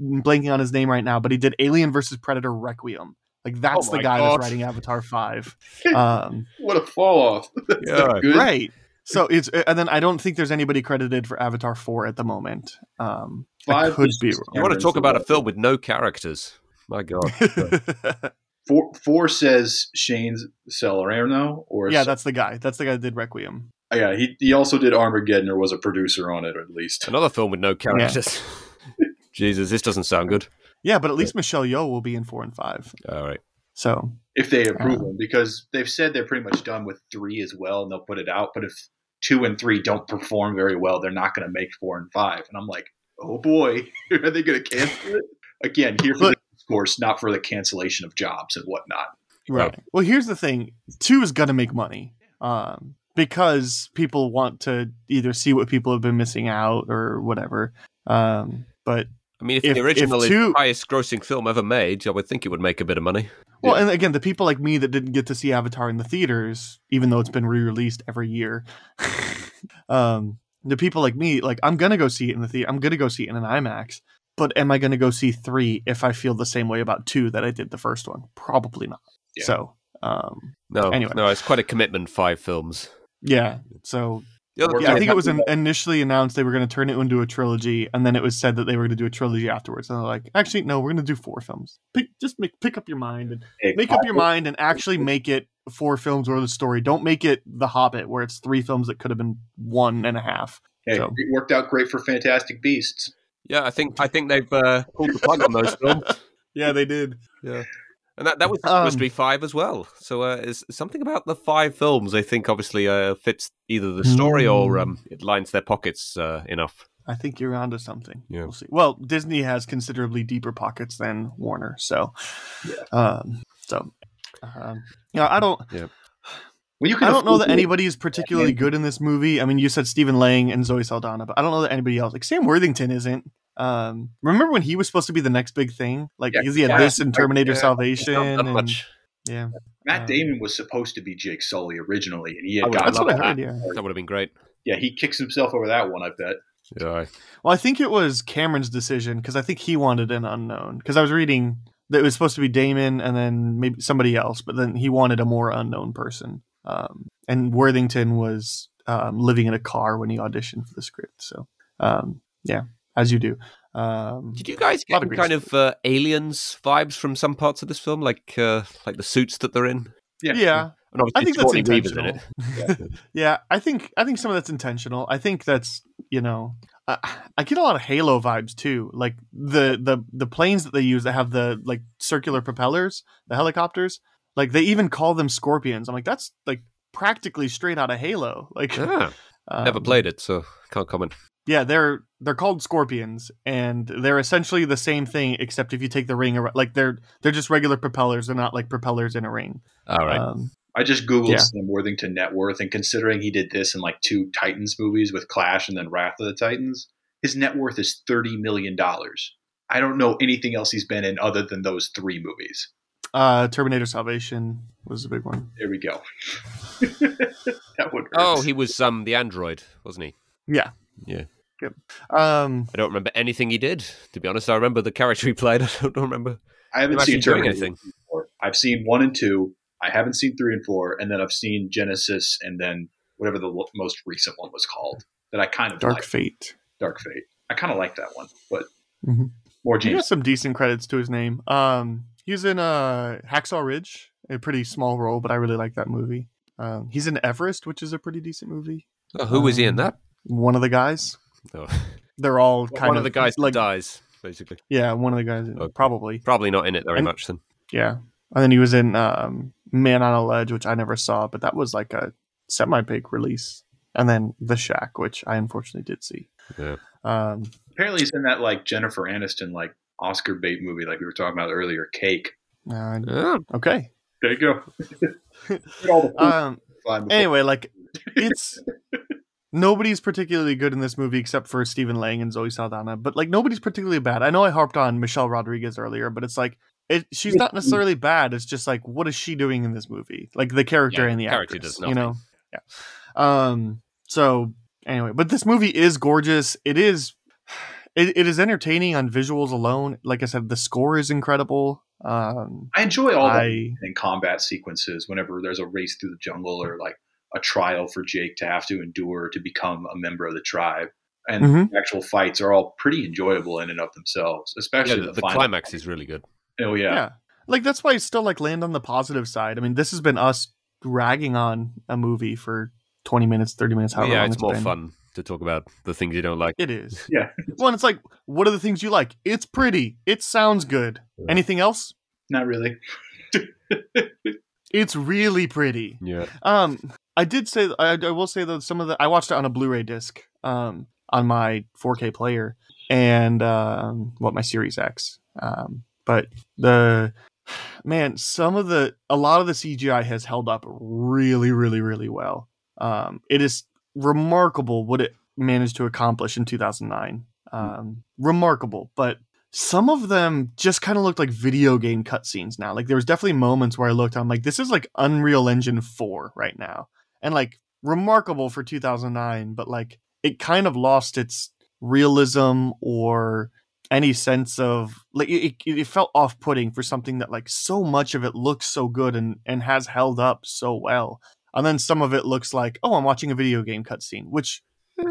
blanking on his name right now, but he did Alien versus Predator Requiem. Like that's Oh the guy God. that's writing Avatar five. *laughs* Um, What a fall off! *laughs* That's Yeah. right so it's and then i don't think there's anybody credited for avatar 4 at the moment um I Five could be just You want to talk about a film with no characters? My God. *laughs* Four, four says Shane Salerno, or yeah that's the guy that's the guy that did requiem yeah. He he also did Armageddon, or was a producer on it, at least. Another film with no characters. *laughs* Jesus, this doesn't sound good. yeah but at least michelle yeoh will be in 4 and 5 All right. so if they approve Uh, them because they've said they're pretty much done with three as well and they'll put it out but if two and three don't perform very well they're not going to make four and five and i'm like oh boy *laughs* are they going to cancel it again here for Look- the discourse not for the cancellation of jobs and whatnot right well here's the thing 2 is gonna make money um because people want to either see what people have been missing out or whatever um but I mean, if, If- the original if is two- the highest grossing film ever made, I would think it would make a bit of money. Well, Yeah. and again, the people like me that didn't get to see Avatar in the theaters, even though it's been re-released every year, *laughs* um, the people like me, like I'm gonna go see it in the theater. I'm gonna go see it in an IMAX. But am I gonna go see three if I feel the same way about two that I did the first one? Probably not. Yeah. So, um, No, Anyway. no, it's quite a commitment. Five films. Yeah. So The other We're thing yeah, I think it was to- in, initially announced they were going to turn it into a trilogy, and then it was said that they were going to do a trilogy afterwards. And they're like, actually, no, we're going to do four films. Pick, just make, pick up your mind and Hey, make up your mind and actually make it four films or the story. Don't make it The Hobbit, where it's three films that could have been one and a half. hey, So- it worked out great for fantastic beasts Yeah, I think I think they've uh, pulled the plug on those films. *laughs* Yeah, they did. Yeah, and that that was supposed Um, to be five as well. So uh, is something about the five films. I think obviously uh, fits either the story or Hmm. um, it lines their pockets uh, enough. I think you're onto something. Yeah. We'll see. Well, Disney has considerably deeper pockets than Warner, so, yeah. um, so, um, yeah, I don't. Yeah. when you can I don't know that it- anybody is particularly good in this movie. I mean, you said Stephen Lang and Zoe Saldana, but I don't know that anybody else. Like Sam Worthington isn't. Um, remember when he was supposed to be the next big thing? Like Yeah, because he had yeah, this and Terminator yeah, Salvation. Not that and- much. Yeah, Matt Um, Damon was supposed to be Jake Sully originally and he had would- gotten that's what I up heard. Yeah. that. That would have been great. yeah he kicks himself over that one i bet Yeah, Well, I think it was Cameron's decision because I think he wanted an unknown. Because I was reading that it was supposed to be Damon and then maybe somebody else, but then he wanted a more unknown person. Um, and Worthington was um, living in a car when he auditioned for the script. So, um, yeah, as you do. Um, Did you guys get of kind of uh, aliens vibes from some parts of this film, like uh, like the suits that they're in? yeah. And obviously I think that's Sigourney Weaver's in intentional. *laughs* it. *laughs* yeah, I think I think some of that's intentional. I think that's you know, uh, I get a lot of Halo vibes too. Like the the the planes that they use that have the like circular propellers, the helicopters. Like they even call them scorpions. I'm like, that's like practically straight out of Halo. Like, Ah, *laughs* um, never played it, so can't comment. Yeah, they're they're called scorpions, and they're essentially the same thing, except if you take the ring, ar- like they're they're just regular propellers. They're not like propellers in a ring. All right. Um, I just googled Yeah. Sam Worthington net worth, and considering he did this in like two Titans movies with Clash and then Wrath of the Titans, his net worth is thirty million dollars. I don't know anything else he's been in other than those three movies. uh, Terminator Salvation was a big one. There we go. *laughs* that would. oh, he was um the android, wasn't he? Yeah. Yeah. Um, I don't remember anything he did. To be honest, I remember the character he played. *laughs* I don't remember. I haven't seen doing Terminator anything. Four. I've seen one and two. I haven't seen three and four, and then I've seen Genesis, and then whatever the lo- most recent one was called that I kind of Dark like. Fate. Dark Fate. I kind of like that one, but Mhm. more He got James. some decent credits to his name. Um, he's in uh, Hacksaw Ridge, a pretty small role, but I really like that movie. Um, he's in Everest, which is a pretty decent movie. Oh, who was he in Um, that? One of the guys. Oh. They're all kind One of the guys like that dies, basically. yeah, one of the guys. Okay. Probably Probably not in it very And- much then. yeah. and then he was in um, Man on a Ledge, which I never saw, but that was like a semi-big release. And then The Shack, which I unfortunately did see. Yeah. Um, Apparently, he's in that like Jennifer Aniston like Oscar bait movie, like we were talking about earlier, Cake. uh, Yeah. okay. There you go. *laughs* Get all the food Um, anyway, like it's *laughs* nobody's particularly good in this movie except for Stephen Lang and Zoe Saldana, but like nobody's particularly bad. I know I harped on Michelle Rodriguez earlier, but it's like it she's not necessarily bad. It's just like what is she doing in this movie? Like the character Yeah, and the character actress, does you know? Yeah. Um so anyway, but this movie is gorgeous. It is *sighs* it, it is entertaining on visuals alone. Like I said, the score is incredible. Um I enjoy all the I in combat sequences whenever there's a race through the jungle or like a trial for Jake to have to endure to become a member of the tribe. And Mhm. the actual fights are all pretty enjoyable in and of themselves, Yeah, especially the, the, the final climax is really good. Oh yeah. yeah. Like that's why I still like land on the positive side. I mean, this has been us ragging on a movie for 20 minutes, 30 minutes, however yeah, long it's more been. fun to talk about the things you don't like. It is. *laughs* Yeah. Well, and it's like, what are the things you like? It's pretty. It sounds good. Anything else? Not really. *laughs* It's really pretty. Yeah. Um, I did say I, I will say that some of the I watched it on a Blu-ray disc, um, on my 4K player, and um, what my Series X. Um, but the man, some of the a lot of the CGI has held up really, really, really well. Um, it is remarkable what it managed to accomplish in 2009. Um, remarkable, but some of them just kind of looked like video game cutscenes now. Like there was definitely moments where I looked, I'm like, this is like Unreal Engine 4 right now. And like remarkable for 2009, but like it kind of lost its realism or any sense of like it, it felt off-putting for something that like so much of it looks so good and and has held up so well and then some of it looks like oh i'm watching a video game cutscene which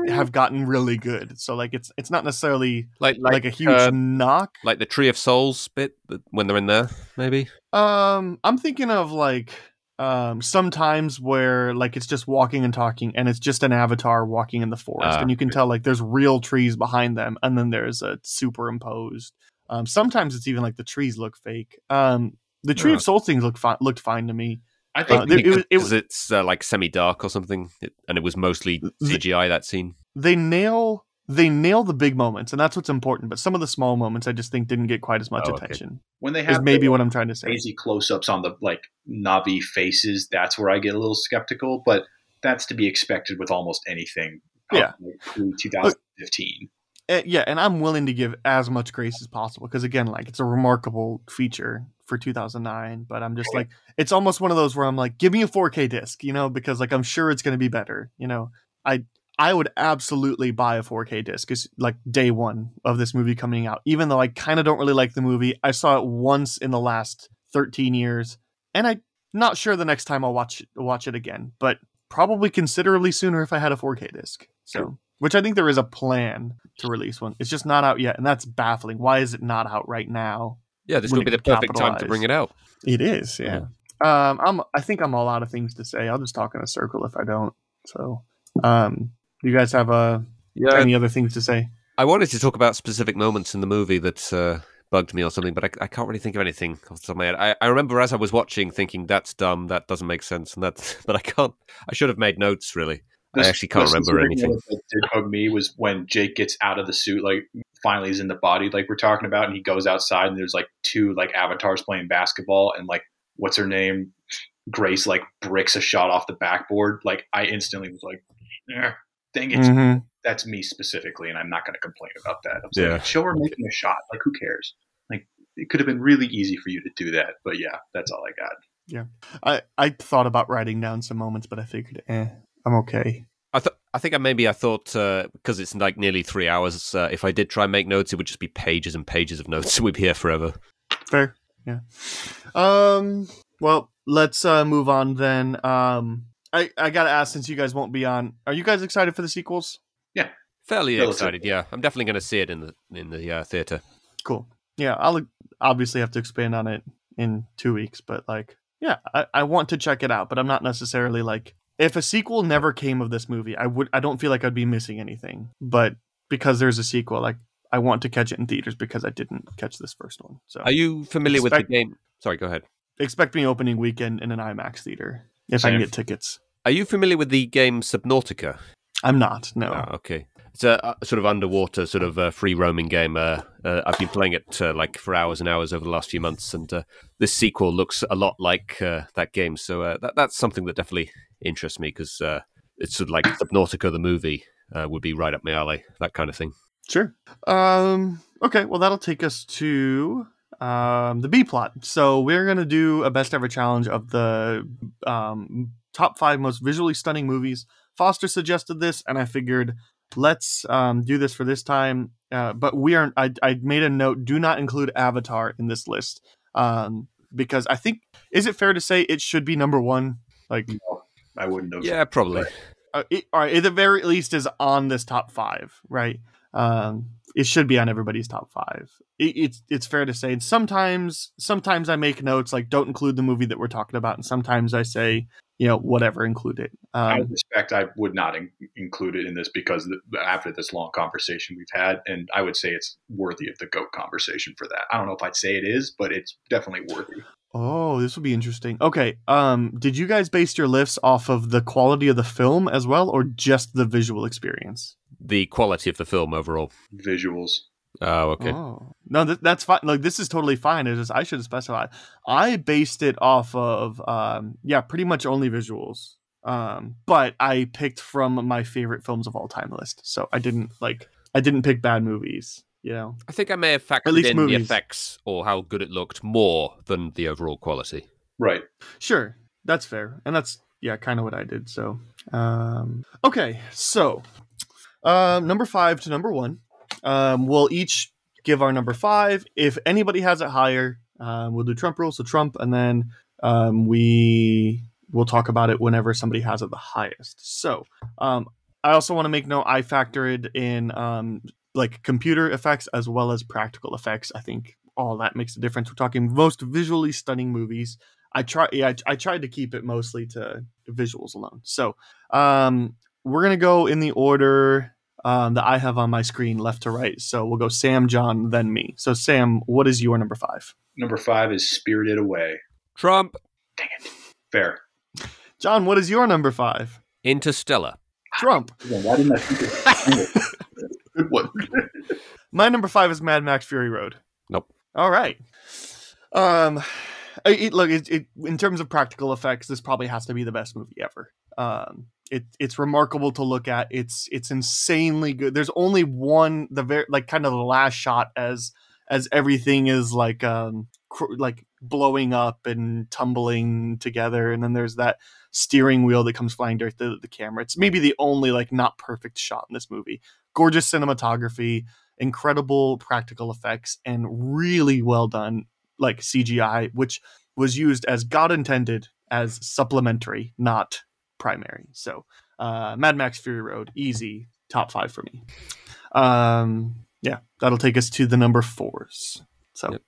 have gotten really good so like it's it's not necessarily Like like, like, a huge uh, knock. like the Tree of Souls bit when they're in there, maybe. um i'm thinking of like um sometimes where like it's just walking and talking and it's just an avatar walking in the forest Ah, and you can tell like there's real trees behind them and then there's a superimposed um sometimes it's even like the trees look fake. Um the tree Ah. of souls things look fine looked fine to me I think Uh, there- it was- it because was- it's uh, like semi-dark or something, it, and it was mostly The- CGI that scene. they nail they nail the big moments and that's what's important but some of the small moments i just think didn't get quite as much Oh, okay. attention when they is have maybe the what i'm trying to say crazy close-ups on the like Na'vi faces, that's where I get a little skeptical. But that's to be expected with almost anything. Yeah. Pre 2015. Uh, yeah, and I'm willing to give as much grace as possible because again, like it's a remarkable feature for 2009. But I'm just like, it's almost one of those where I'm like, give me a 4K disc, you know, because like I'm sure it's going to be better. You know, I I would absolutely buy a 4K disc because like day one of this movie coming out. Even though I kind of don't really like the movie, I saw it once in the last 13 years, and I'm not sure the next time I'll watch watch it again, but probably considerably sooner if I had a 4K disc. So, which I think there is a plan to release one. It's just not out yet, and that's baffling. Why is it not out right now? Yeah, this would be the perfect time to bring it out. It is, yeah. Um, I'm. I think I'm a lot of things to say. I'll just talk in a circle if I don't. So, um, do you guys have uh, Yeah, any other things to say? I wanted to talk about specific moments in the movie that uh, bugged me or something, but I, I can't really think of anything off the top of my head. I, I remember as I was watching thinking that's dumb, that doesn't make sense, and that, *laughs* but I can't. I should have made notes. Really, I actually can't remember anything. moment That did hug me was when Jake gets out of the suit, like finally he's in the body, like we're talking about, and he goes outside, and there's like two like avatars playing basketball, and like what's her name, Grace, like bricks a shot off the backboard. Like I instantly was like, eh, dang it, Mm-hmm. that's me specifically, and I'm not going to complain about that. I'm Yeah. saying, show her making a shot. Like who cares? Like it could have been really easy for you to do that, but yeah, that's all I got. Yeah, I I thought about writing down some moments, but I figured, eh, I'm okay. I thought. I think I maybe I thought uh, because it's like nearly three hours. Uh, if I did try and make notes, it would just be pages and pages of notes. *laughs* We'd be here forever. Fair, yeah. Um. Well, let's uh move on then. Um. I, I gotta ask since you guys won't be on, are you guys excited for the sequels? Yeah, fairly Relatively. excited. Yeah, I'm definitely going to see it in the in the uh, theater. Cool. Yeah, I'll obviously have to expand on it in two weeks, but like, yeah, I, I want to check it out, but I'm not necessarily like if a sequel never came of this movie, I would I don't feel like I'd be missing anything. But because there's a sequel, like I want to catch it in theaters because I didn't catch this first one. So Are you familiar with Expect- the game? Sorry, go ahead. expect me opening weekend in an IMAX theater if I can get tickets. Are you familiar with the game Subnautica? I'm not. No. Oh, okay. It's a uh, sort of underwater, sort of uh, free roaming game. Uh, uh, I've been playing it uh, like for hours and hours over the last few months, and uh, this sequel looks a lot like uh, that game. So uh, that, that's something that definitely interests me because uh, it's sort of like Subnautica the movie uh, would be right up my alley, that kind of thing. Sure. Um. Okay. Well, that'll take us to um the B plot. So we're gonna do a best ever challenge of the um top five most visually stunning movies. Foster suggested this, and I figured let's um do this for this time. Uh, but we are. I I made a note. Do not include Avatar in this list. Um. Because I think is it fair to say it should be number one? Like, I wouldn't have. Yeah, probably. uh, it, all right, at the very least, is on this top five, right? Um, it should be on everybody's top five. It, it's it's fair to say. And sometimes, sometimes I make notes like don't include the movie that we're talking about, and sometimes I say, you know, whatever, include it. I Um, respect. I would not in- include it in this because the, after this long conversation we've had, and I would say it's worthy of the goat conversation for that. I don't know if I'd say it is, but it's definitely worthy. Oh, this would be interesting. Okay, um, did you guys base your lifts off of the quality of the film as well, or just the visual experience? The quality of the film overall. Visuals. Oh, okay. Oh no, th- that's fine. Like this is totally fine. It's just I should have specified. I based it off of um yeah, pretty much only visuals. Um, but I picked from my favorite films of all time list. So I didn't like I didn't pick bad movies. You know. I think I may have factored least in the effects or how good it looked more than the overall quality. Right. Sure, that's fair, and that's yeah, kind of what I did. So, um, okay, so um, number five to number one, um, we'll each give our number five. If anybody has it higher, um, we'll do Trump rules, So Trump, and then um, we will talk about it whenever somebody has it the highest. So, um, I also want to make note. I factored in um, like computer effects as well as practical effects. I think all that makes a difference. We're talking most visually stunning movies. I try yeah, I, I tried to keep it mostly to visuals alone. So um we're gonna go in the order um, that I have on my screen left to right. So we'll go Sam, John, then me. So Sam, what is your number five? Number five is Spirited Away. Trump, Dang it. Fair. John, what is your number five? Interstellar. Trump. Why didn't I think of *laughs* *laughs* Good one. My number five is Mad Max Fury Road. Nope. All right. Um, it, look, it, it, in terms of practical effects, this probably has to be the best movie ever. Um, it, it's remarkable to look at. It's it's insanely good. There's only one the very like kind of the last shot as as everything is like um cr- like blowing up and tumbling together, and then there's that steering wheel that comes flying dirt the, the camera. It's maybe the only like not perfect shot in this movie. Gorgeous cinematography, incredible practical effects, and really well done like CGI, which was used as God intended as supplementary, not primary. So, uh, Mad Max Fury Road, easy top five for me. Um, yeah, that'll take us to the number fours. So, Yep.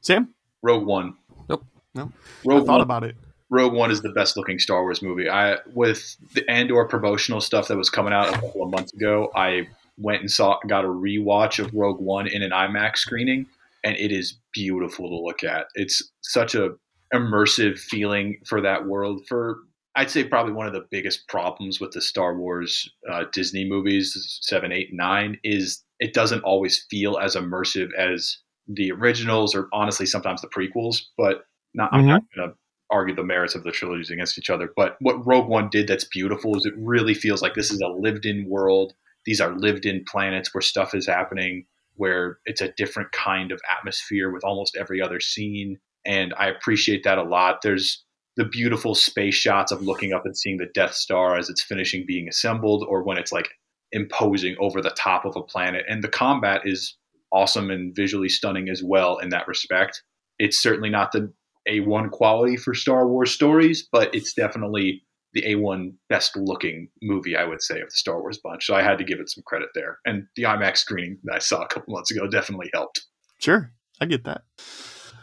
Sam, Rogue One. Nope. No. Rogue I thought One. about it. Rogue One is the best looking Star Wars movie. I with the Andor promotional stuff that was coming out a couple of months ago, I went and saw got a rewatch of Rogue One in an IMAX screening, and it is beautiful to look at. It's such a immersive feeling for that world. For I'd say probably one of the biggest problems with the Star Wars uh, Disney movies, seven, eight, nine, is it doesn't always feel as immersive as the originals or honestly sometimes the prequels. But not, I'm not going to argue the merits of the trilogies against each other. But what Rogue One did that's beautiful is it really feels like this is a lived in world. These are lived in planets where stuff is happening, where it's a different kind of atmosphere with almost every other scene. And I appreciate that a lot. There's the beautiful space shots of looking up and seeing the Death Star as it's finishing being assembled, or when it's like imposing over the top of a planet. And the combat is awesome and visually stunning as well in that respect. It's certainly not the A1 quality for Star Wars stories, but it's definitely the A1 best looking movie, I would say, of the Star Wars bunch. So I had to give it some credit there. And the IMAX screening that I saw a couple months ago definitely helped. Sure, I get that.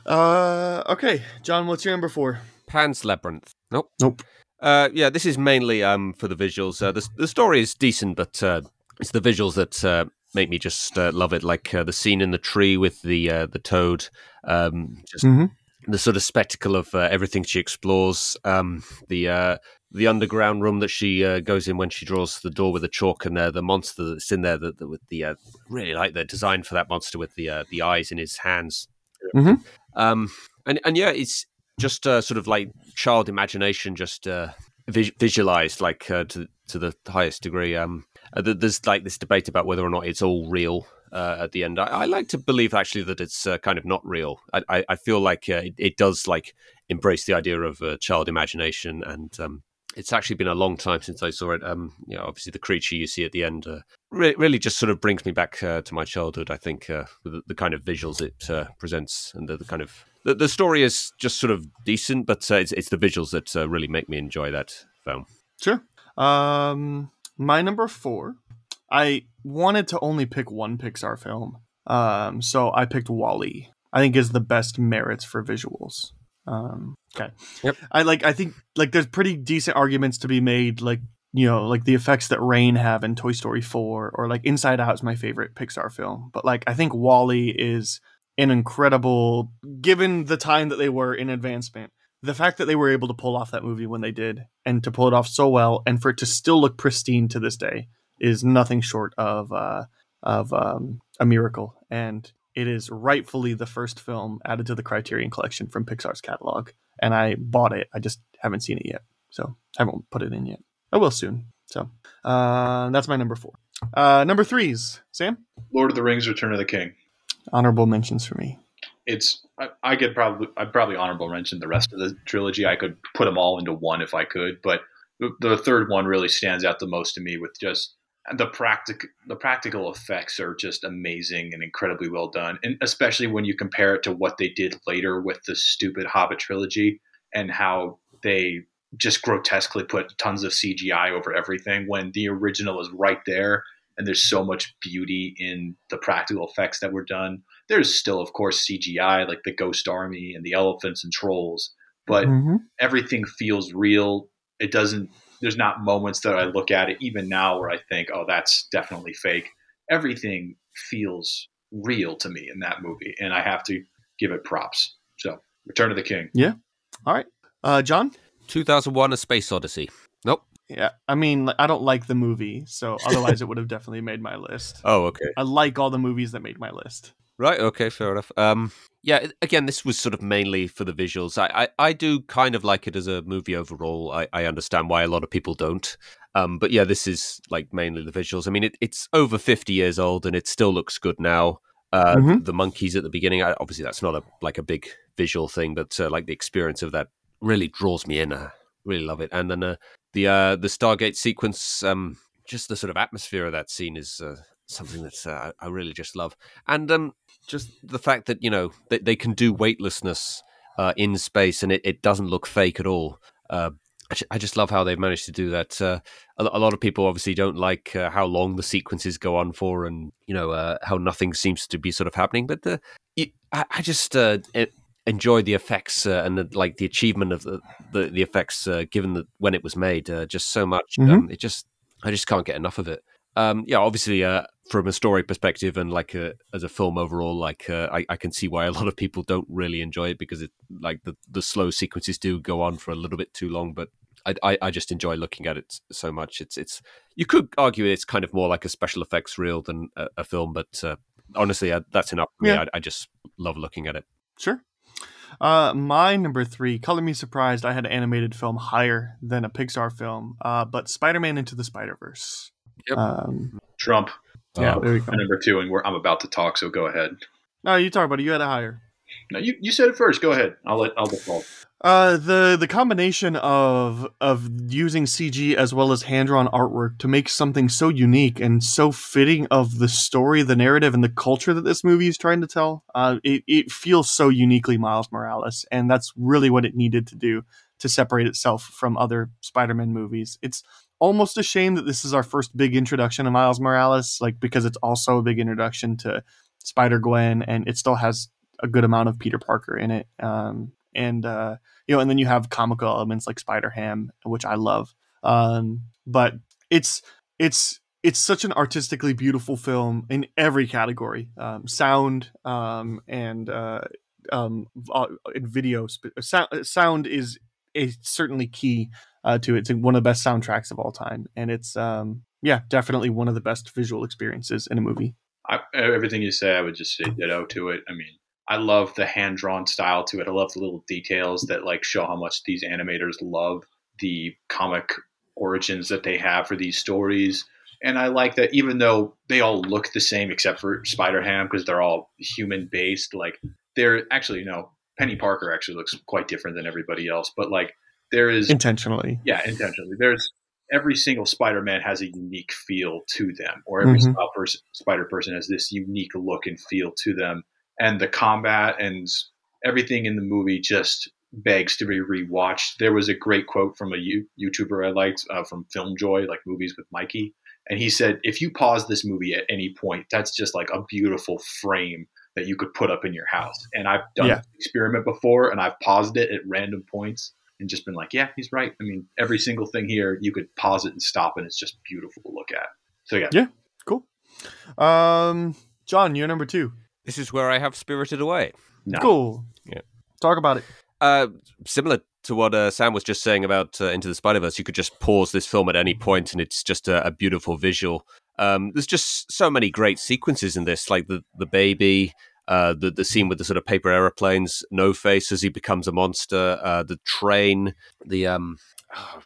Uh, okay, John, what's your number four? Pan's Labyrinth. Nope. Nope. Uh, yeah, this is mainly um for the visuals. Uh, the the story is decent, but uh, it's the visuals that uh, make me just uh, love it. Like uh, the scene in the tree with the uh, the toad, um, just Mhm. The sort of spectacle of uh, everything she explores, um, the uh, the underground room that she uh, goes in when she draws the door with the chalk, and uh, the monster that's in there, the, the, with the uh, really like the design for that monster with the uh, the eyes in his hands. Mhm. Um, and and yeah, it's just uh, sort of like child imagination, just uh, vis- visualized like uh, to to the highest degree. Um, there's like this debate about whether or not it's all real uh, at the end. I, I like to believe actually that it's uh, kind of not real. I, I, I feel like uh, it, it does like embrace the idea of uh, child imagination, and um, it's actually been a long time since I saw it. Um, you know, obviously the creature you see at the end uh, re- really just sort of brings me back uh, to my childhood. I think with the, the kind of visuals it presents and the, the kind of the, the story is just sort of decent, but it's, it's the visuals that really make me enjoy that film. Sure. Um, my number four. I wanted to only pick one Pixar film, um, so I picked WALL-E. I think is the best merits for visuals. Um, okay. Yep. I like. I think like there's pretty decent arguments to be made. Like you know, like the effects that Rain have in Toy Story Four, or like Inside Out is my favorite Pixar film. But like I think WALL-E is an incredible, given the time that they were in advancement the fact that they were able to pull off that movie when they did and to pull it off so well and for it to still look pristine to this day is nothing short of uh, of um, a miracle. And it is rightfully the first film added to the criterion collection from pixar's catalog. And i bought it. I just haven't seen it yet. So i haven't put it in yet. I will soon. So uh, that's my number four. Uh, number threes. Sam? Lord of the Rings: Return of the King. honorable mentions for me. It's I, I could probably I'd probably honorable mention the rest of the trilogy. I could put them all into one if I could, but the third one really stands out the most to me with just the practic the practical effects are just amazing and incredibly well done, and especially when you compare it to what they did later with the stupid Hobbit trilogy and how they just grotesquely put tons of CGI over everything when the original is right there and there's so much beauty in the practical effects that were done. There's still, of course, CGI like the Ghost Army and the elephants and trolls, but Mhm. everything feels real. It doesn't. There's not moments that I look at it even now where I think, "Oh, that's definitely fake." Everything feels real to me in that movie, and I have to give it props. So, Return of the King. Yeah. All right uh, john 2001: A Space Odyssey. Nope. Yeah, I mean, I don't like the movie, so otherwise it would have definitely made my list. *laughs* Oh, okay. I like all the movies that made my list. Right. Okay. Fair enough. Um. Yeah. Again, this was sort of mainly for the visuals. I, I, I do kind of like it as a movie overall. I, I understand why a lot of people don't. Um. But yeah, this is like mainly the visuals. I mean, it, it's over fifty years old and it still looks good now. Uh, Mhm. the monkeys at the beginning. I, obviously, that's not a like a big visual thing, but uh, like the experience of that really draws me in. I really love it. And then uh, the uh, the Stargate sequence, um, just the sort of atmosphere of that scene is uh, something that uh, I I really just love. And um, just the fact that you know they, they can do weightlessness uh, in space and it, it doesn't look fake at all. Uh, I, just love how they've managed to do that. Uh, a, a lot of people obviously don't like uh, how long the sequences go on for, and you know uh, how nothing seems to be sort of happening. But the, it, I, I just uh, e- enjoy the effects uh, and the, like the achievement of the the, the effects uh, given the, when it was made uh, just so much. Mhm. Um, it just I just can't get enough of it. Um, yeah, obviously, uh, from a story perspective and like a, as a film overall, like uh, I, I can see why a *laughs* lot of people don't really enjoy it because it like the, the slow sequences do go on for a little bit too long. But I, I, I just enjoy looking at it so much. It's it's you could argue it's kind of more like a special effects reel than a, a film, but uh, honestly, uh, that's enough for me. Yeah. I, I just love looking at it. Sure. Uh, my number three, Color Me Surprised, I had an animated film higher than a Pixar film, uh, but Spider Man Into the Spider Verse. Yep. Um, Trump. yeah, Oh. there we go. Number two, and we're, I'm about to talk, so go ahead. No, you talk about it. You had it higher. No, you, you said it first. Go ahead. I'll let I'll default. Uh, the the combination of of using CG as well as hand drawn artwork to make something so unique and so fitting of the story, the narrative, and the culture that this movie is trying to tell, uh, it it feels so uniquely Miles Morales, and that's really what it needed to do to separate itself from other Spider-Man movies. It's almost a shame that this is our first big introduction to Miles Morales, like because it's also a big introduction to Spider Gwen, and it still has a good amount of Peter Parker in it. Um, and uh, you know, and then you have comical elements like Spider Ham, which I love. Um, but it's it's it's such an artistically beautiful film in every category, um, sound um, and uh, um, uh, video. Sp- sound, sound is is certainly key uh, to it. It's one of the best soundtracks of all time, and it's um, yeah, definitely one of the best visual experiences in a movie. I, everything you say, I would just say ditto to it. I mean, I love the hand drawn style to it. I love the little details that like show how much these animators love the comic origins that they have for these stories. And I like that even though they all look the same except for Spider Ham because they're all human based, like they're actually, you know, Penny Parker actually looks quite different than everybody else. But like there is intentionally. Yeah, intentionally. There's every single Spider Man has a unique feel to them, or every mm-hmm. person, Spider person has this unique look and feel to them. And the combat and everything in the movie just begs to be rewatched. There was a great quote from a YouTuber I liked uh, from Filmjoy, like movies with Mikey, and he said, "If you pause this movie at any point, that's just like a beautiful frame that you could put up in your house." And I've done yeah. experiment before, and I've paused it at random points and just been like, "Yeah, he's right." I mean, every single thing here, you could pause it and stop, and it's just beautiful to look at. So yeah, yeah, cool. Um, John, you're number two. This is where I have Spirited Away. No. Cool. Yeah. Talk about it. Uh, similar to what uh, Sam was just saying about uh, Into the Spider Verse, you could just pause this film at any point, and it's just a, a beautiful visual. Um, there's just so many great sequences in this, like the the baby, uh, the the scene with the sort of paper aeroplanes, No Face as he becomes a monster, uh, the train, the um, oh,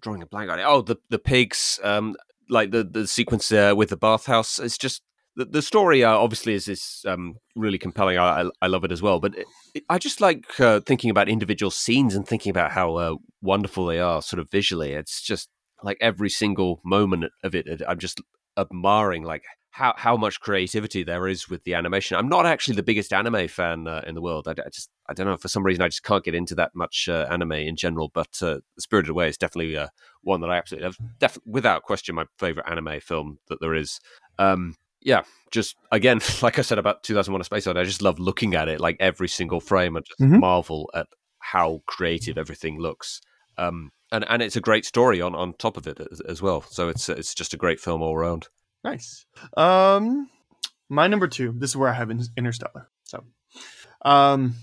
drawing a blank on it. Oh, the the pigs, um, like the the sequence uh, with the bathhouse. It's just the, the story uh, obviously is is um, really compelling. I, I, I love it as well. But it, it, I just like uh, thinking about individual scenes and thinking about how uh, wonderful they are, sort of visually. It's just like every single moment of it. I'm just admiring like how how much creativity there is with the animation. I'm not actually the biggest anime fan uh, in the world. I, I, just I don't know for some reason I just can't get into that much uh, anime in general. But uh, Spirited Away is definitely uh, one that I absolutely have. Def- without question, my favorite anime film that there is. Um, yeah, just again, *laughs* like I said about 2001: A Space Odyssey, I just love looking at it, like every single frame, and just mm-hmm. marvel at how creative everything looks. Um, and and it's a great story on on top of it as, as well. So it's it's just a great film all around. Nice. Um, my number two. This is where I have Interstellar. So, um,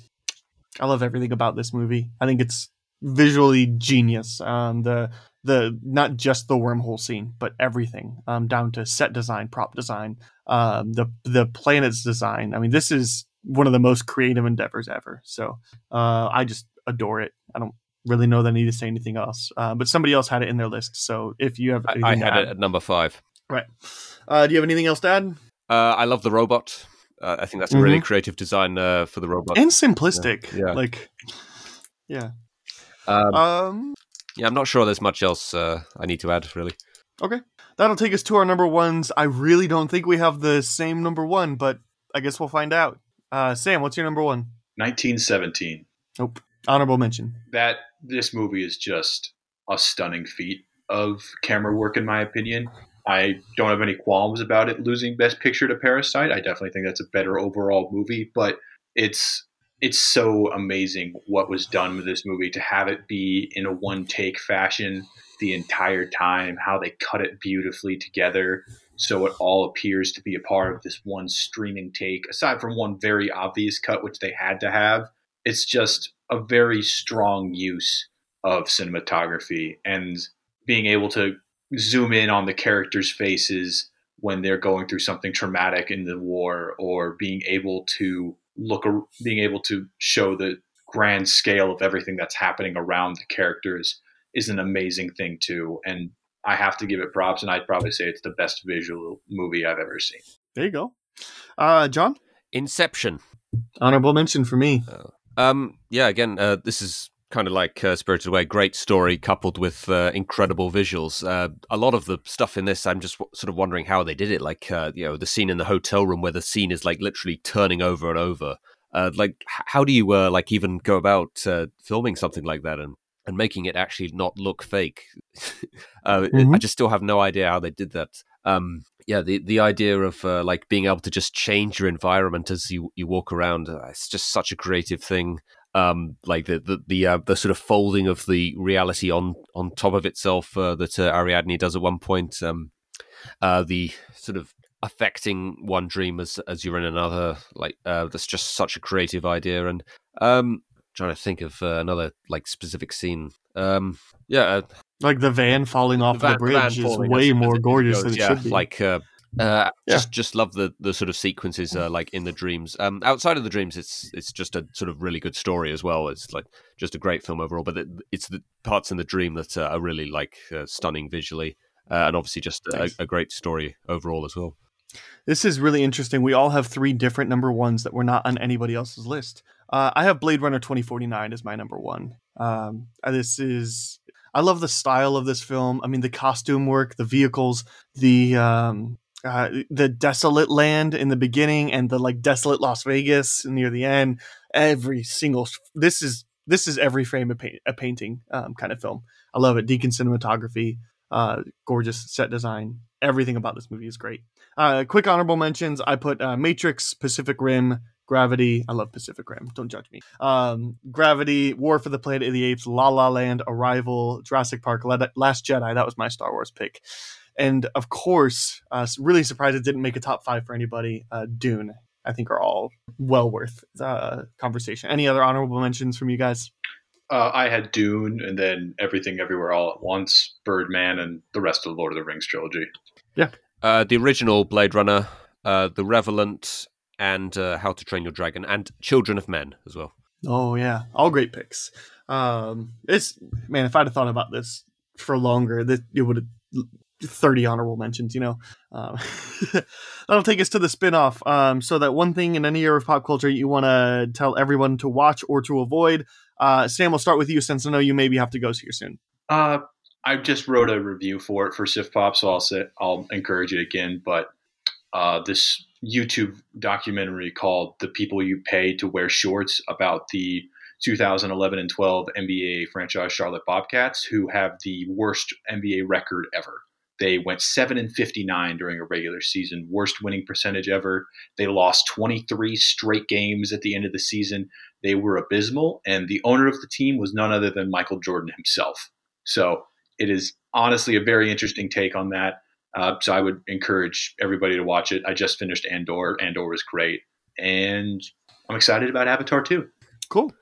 I love everything about this movie. I think it's visually genius. Um, the the not just the wormhole scene, but everything um, down to set design, prop design, um, the the planet's design. I mean, this is one of the most creative endeavors ever. So uh, I just adore it. I don't really know that I need to say anything else, uh, but somebody else had it in their list. So if you have, I, I had it at number five. Right. Uh, do you have anything else to add? Uh, I love the robot. Uh, I think that's a really mm-hmm. creative design uh, for the robot and simplistic. Yeah. yeah. Like, yeah. Um, um, yeah, I'm not sure there's much else uh, I need to add, really. Okay. That'll take us to our number ones. I really don't think we have the same number one, but I guess we'll find out. Uh, Sam, what's your number one? 1917. Nope. Honorable mention. That this movie is just a stunning feat of camera work, in my opinion. I don't have any qualms about it losing Best Picture to Parasite. I definitely think that's a better overall movie, but it's it's so amazing what was done with this movie to have it be in a one take fashion the entire time, how they cut it beautifully together so it all appears to be a part of this one streaming take, aside from one very obvious cut, which they had to have. It's just a very strong use of cinematography and being able to zoom in on the characters' faces when they're going through something traumatic in the war or being able to look being able to show the grand scale of everything that's happening around the characters is an amazing thing too and i have to give it props and i'd probably say it's the best visual movie i've ever seen. There you go. Uh john? Inception. Honorable mention for me. Uh, um yeah again uh, this is kind of like uh, Spirited Away, great story coupled with uh, incredible visuals. Uh, a lot of the stuff in this, I'm just w- sort of wondering how they did it. Like, uh, you know, the scene in the hotel room where the scene is like literally turning over and over. Uh, like, how do you uh, like even go about filming something like that and and making it actually not look fake? *laughs* mm-hmm. I just still have no idea how they did that. Um, yeah, the the idea of like being able to just change your environment as you you walk around, it's just such a creative thing um, like the the the, uh, the, sort of folding of the reality on on top of itself uh, that uh, Ariadne does at one point. Um, uh, the sort of affecting one dream as as you're in another. Like uh, that's just such a creative idea, and um, trying to think of uh, another like specific scene. Um, yeah, uh, Like the van falling off the, van- bridge van is way as- as more it gorgeous goes, than it yeah, should be. Like, uh, uh, Yeah. just just love the the sort of sequences uh, like in the dreams. Um, outside of the dreams, it's it's just a sort of really good story as well. It's like just a great film overall. But it, it's the parts in the dream that uh, are really like uh, stunning visually, uh, and obviously just a, a great story overall as well. This is really interesting. We all have three different number ones that were not on anybody else's list. Uh, I have Blade Runner 2049 as my number one. Um, this is, I love the style of this film. I mean, the costume work, the vehicles, the um, uh, the desolate land in the beginning, and the like desolate Las Vegas near the end. Every single this is this is every frame a, paint, a painting um, kind of film. I love it. Deakins cinematography, uh, gorgeous set design. Everything about this movie is great. Uh, quick honorable mentions. I put uh, Matrix, Pacific Rim, Gravity. I love Pacific Rim. Don't judge me. Um, Gravity, War for the Planet of the Apes, La La Land, Arrival, Jurassic Park, Le- Last Jedi. That was my Star Wars pick. And of course, uh, really surprised it didn't make a top five for anybody. Uh, Dune. I think are all well worth uh, conversation. Any other honorable mentions from you guys? Uh, I had Dune, and then Everything Everywhere All at Once, Birdman, and the rest of the Lord of the Rings trilogy. Yeah. Uh, the original Blade Runner, uh, The Revenant, and uh, How to Train Your Dragon, and Children of Men as well. Oh yeah, all great picks. Um, it's man, if I'd have thought about this for longer, that it would have thirty honorable mentions. You know, um, *laughs* that'll take us to the spinoff. Um, so that one thing in any era of pop culture you want to tell everyone to watch or to avoid. Uh, Sam, we'll start with you since I know you maybe have to go here soon. Uh, I just wrote a review for it for Sif Pop, so I'll say I'll encourage it again. But uh, this YouTube documentary called "The People You Pay to Wear Shorts" about the 2011 and 12 NBA franchise Charlotte Bobcats, who have the worst NBA record ever. They went seven and 59 during a regular season, worst winning percentage ever. They lost 23 straight games at the end of the season. They were abysmal, and the owner of the team was none other than Michael Jordan himself. So it is honestly a very interesting take on that. Uh, so I would encourage everybody to watch it. I just finished Andor. Andor was great, and I'm excited about Avatar too. Cool.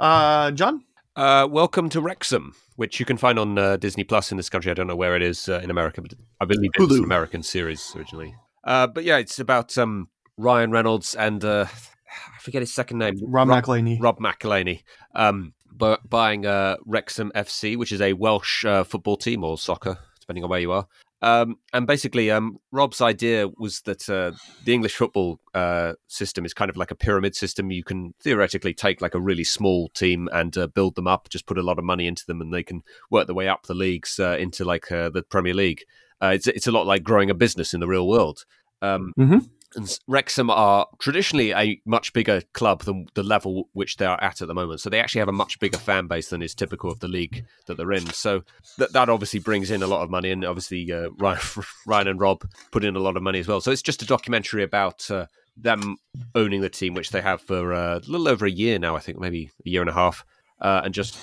Uh, John. Uh, welcome to Wrexham, which you can find on uh, Disney Plus in this country. I don't know where it is uh, in America, but I believe it's an American series originally. Uh, but yeah, it's about um, Ryan Reynolds and uh, I forget his second name, Rob McElhenney. Rob McElhenney, um, bu- buying uh, Wrexham FC, which is a Welsh uh, football team or soccer, depending on where you are. Um, and basically, um, Rob's idea was that uh, the English football uh, system is kind of like a pyramid system. You can theoretically take like a really small team and uh, build them up, just put a lot of money into them, and they can work their way up the leagues uh, into like uh, the Premier League. Uh, it's it's a lot like growing a business in the real world. Um, Mhm. And Wrexham are traditionally a much bigger club than the level which they are at at the moment. So they actually have a much bigger fan base than is typical of the league that they're in. So that that obviously brings in a lot of money, and obviously uh, Ryan, *laughs* Ryan and Rob put in a lot of money as well. So it's just a documentary about uh, them owning the team, which they have for uh, a little over a year now, I think, maybe a year and a half, uh, and just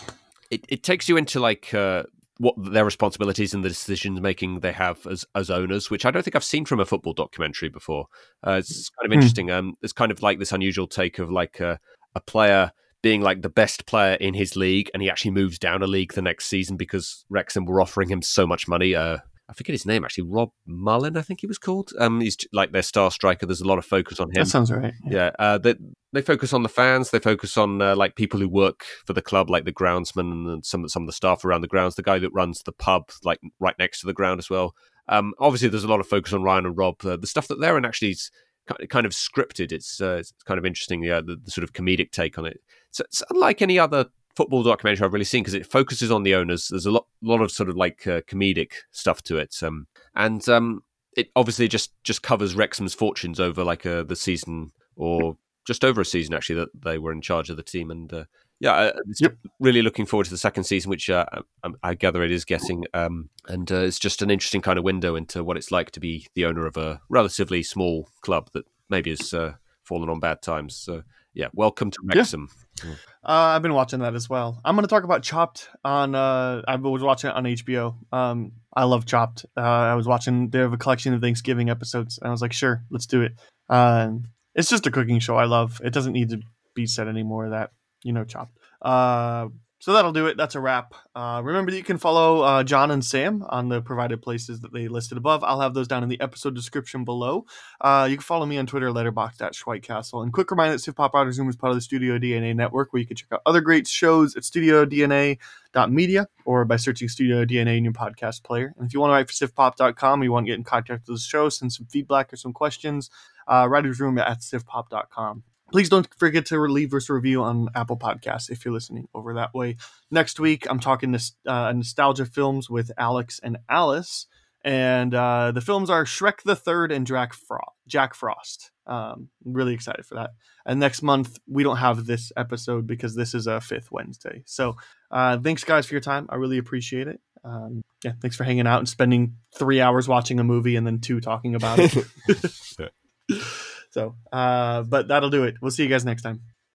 it, it takes you into like. Uh, what their responsibilities and the decision making they have as as owners, which I don't think I've seen from a football documentary before. Uh, it's kind of interesting. Um, it's kind of like this unusual take of like a, a player being like the best player in his league, and he actually moves down a league the next season because Wrexham were offering him so much money. Uh, I forget his name actually, Rob Mullin, I think he was called. Um, he's like their star striker. There's a lot of focus on him. That sounds right. Yeah, uh, they they focus on the fans. They focus on uh, like people who work for the club, like the groundsman and some some of the staff around the grounds. The guy that runs the pub, like right next to the ground as well. Um, obviously, there's a lot of focus on Ryan and Rob. Uh, the stuff that they're in actually is kind of scripted. It's uh, it's kind of interesting. Yeah, the, the sort of comedic take on it. So it's unlike any other football documentary I've really seen because it focuses on the owners. There's a lot lot of sort of like uh, comedic stuff to it. Um, and um, it obviously just just covers Wrexham's fortunes over like uh, the season or just over a season actually that they were in charge of the team and uh, yeah Yep. really looking forward to the second season which uh, I, I gather it is getting um, and uh, it's just an interesting kind of window into what it's like to be the owner of a relatively small club that maybe has uh, fallen on bad times so yeah welcome to Yeah. Uh, I've been watching that as well. I'm going to talk about Chopped on. Uh, I was watching it on HBO. Um, I love Chopped. Uh, I was watching. They have a collection of Thanksgiving episodes, and I was like, sure, let's do it. Uh, it's just a cooking show I love. It doesn't need to be said anymore. That you know, Chopped. So that'll do it. That's a wrap. Uh, remember that you can follow uh, John and Sam on the provided places that they listed above. I'll have those down in the episode description below. Uh, you can follow me on Twitter, Schweitcastle. And quick reminder that Pop Writers Room is part of the Studio DNA network, where you can check out other great shows at studiodna.media or by searching Studio DNA in your podcast player. And if you want to write for civpop.com you want to get in contact with the show, send some feedback or some questions, uh, writers room at civpop.com please don't forget to leave us a review on Apple Podcasts if you're listening over that way. Next week, I'm talking this uh, nostalgia films with Alex and Alice, and uh, the films are Shrek the Third and Jack, Fro- Jack Frost. Um, really excited for that. And next month, we don't have this episode because this is a fifth Wednesday. So uh, thanks, guys, for your time. I really appreciate it. Um, yeah, thanks for hanging out and spending three hours watching a movie and then two talking about it. *laughs* *laughs* So, uh, but that'll do it. We'll see you guys next time.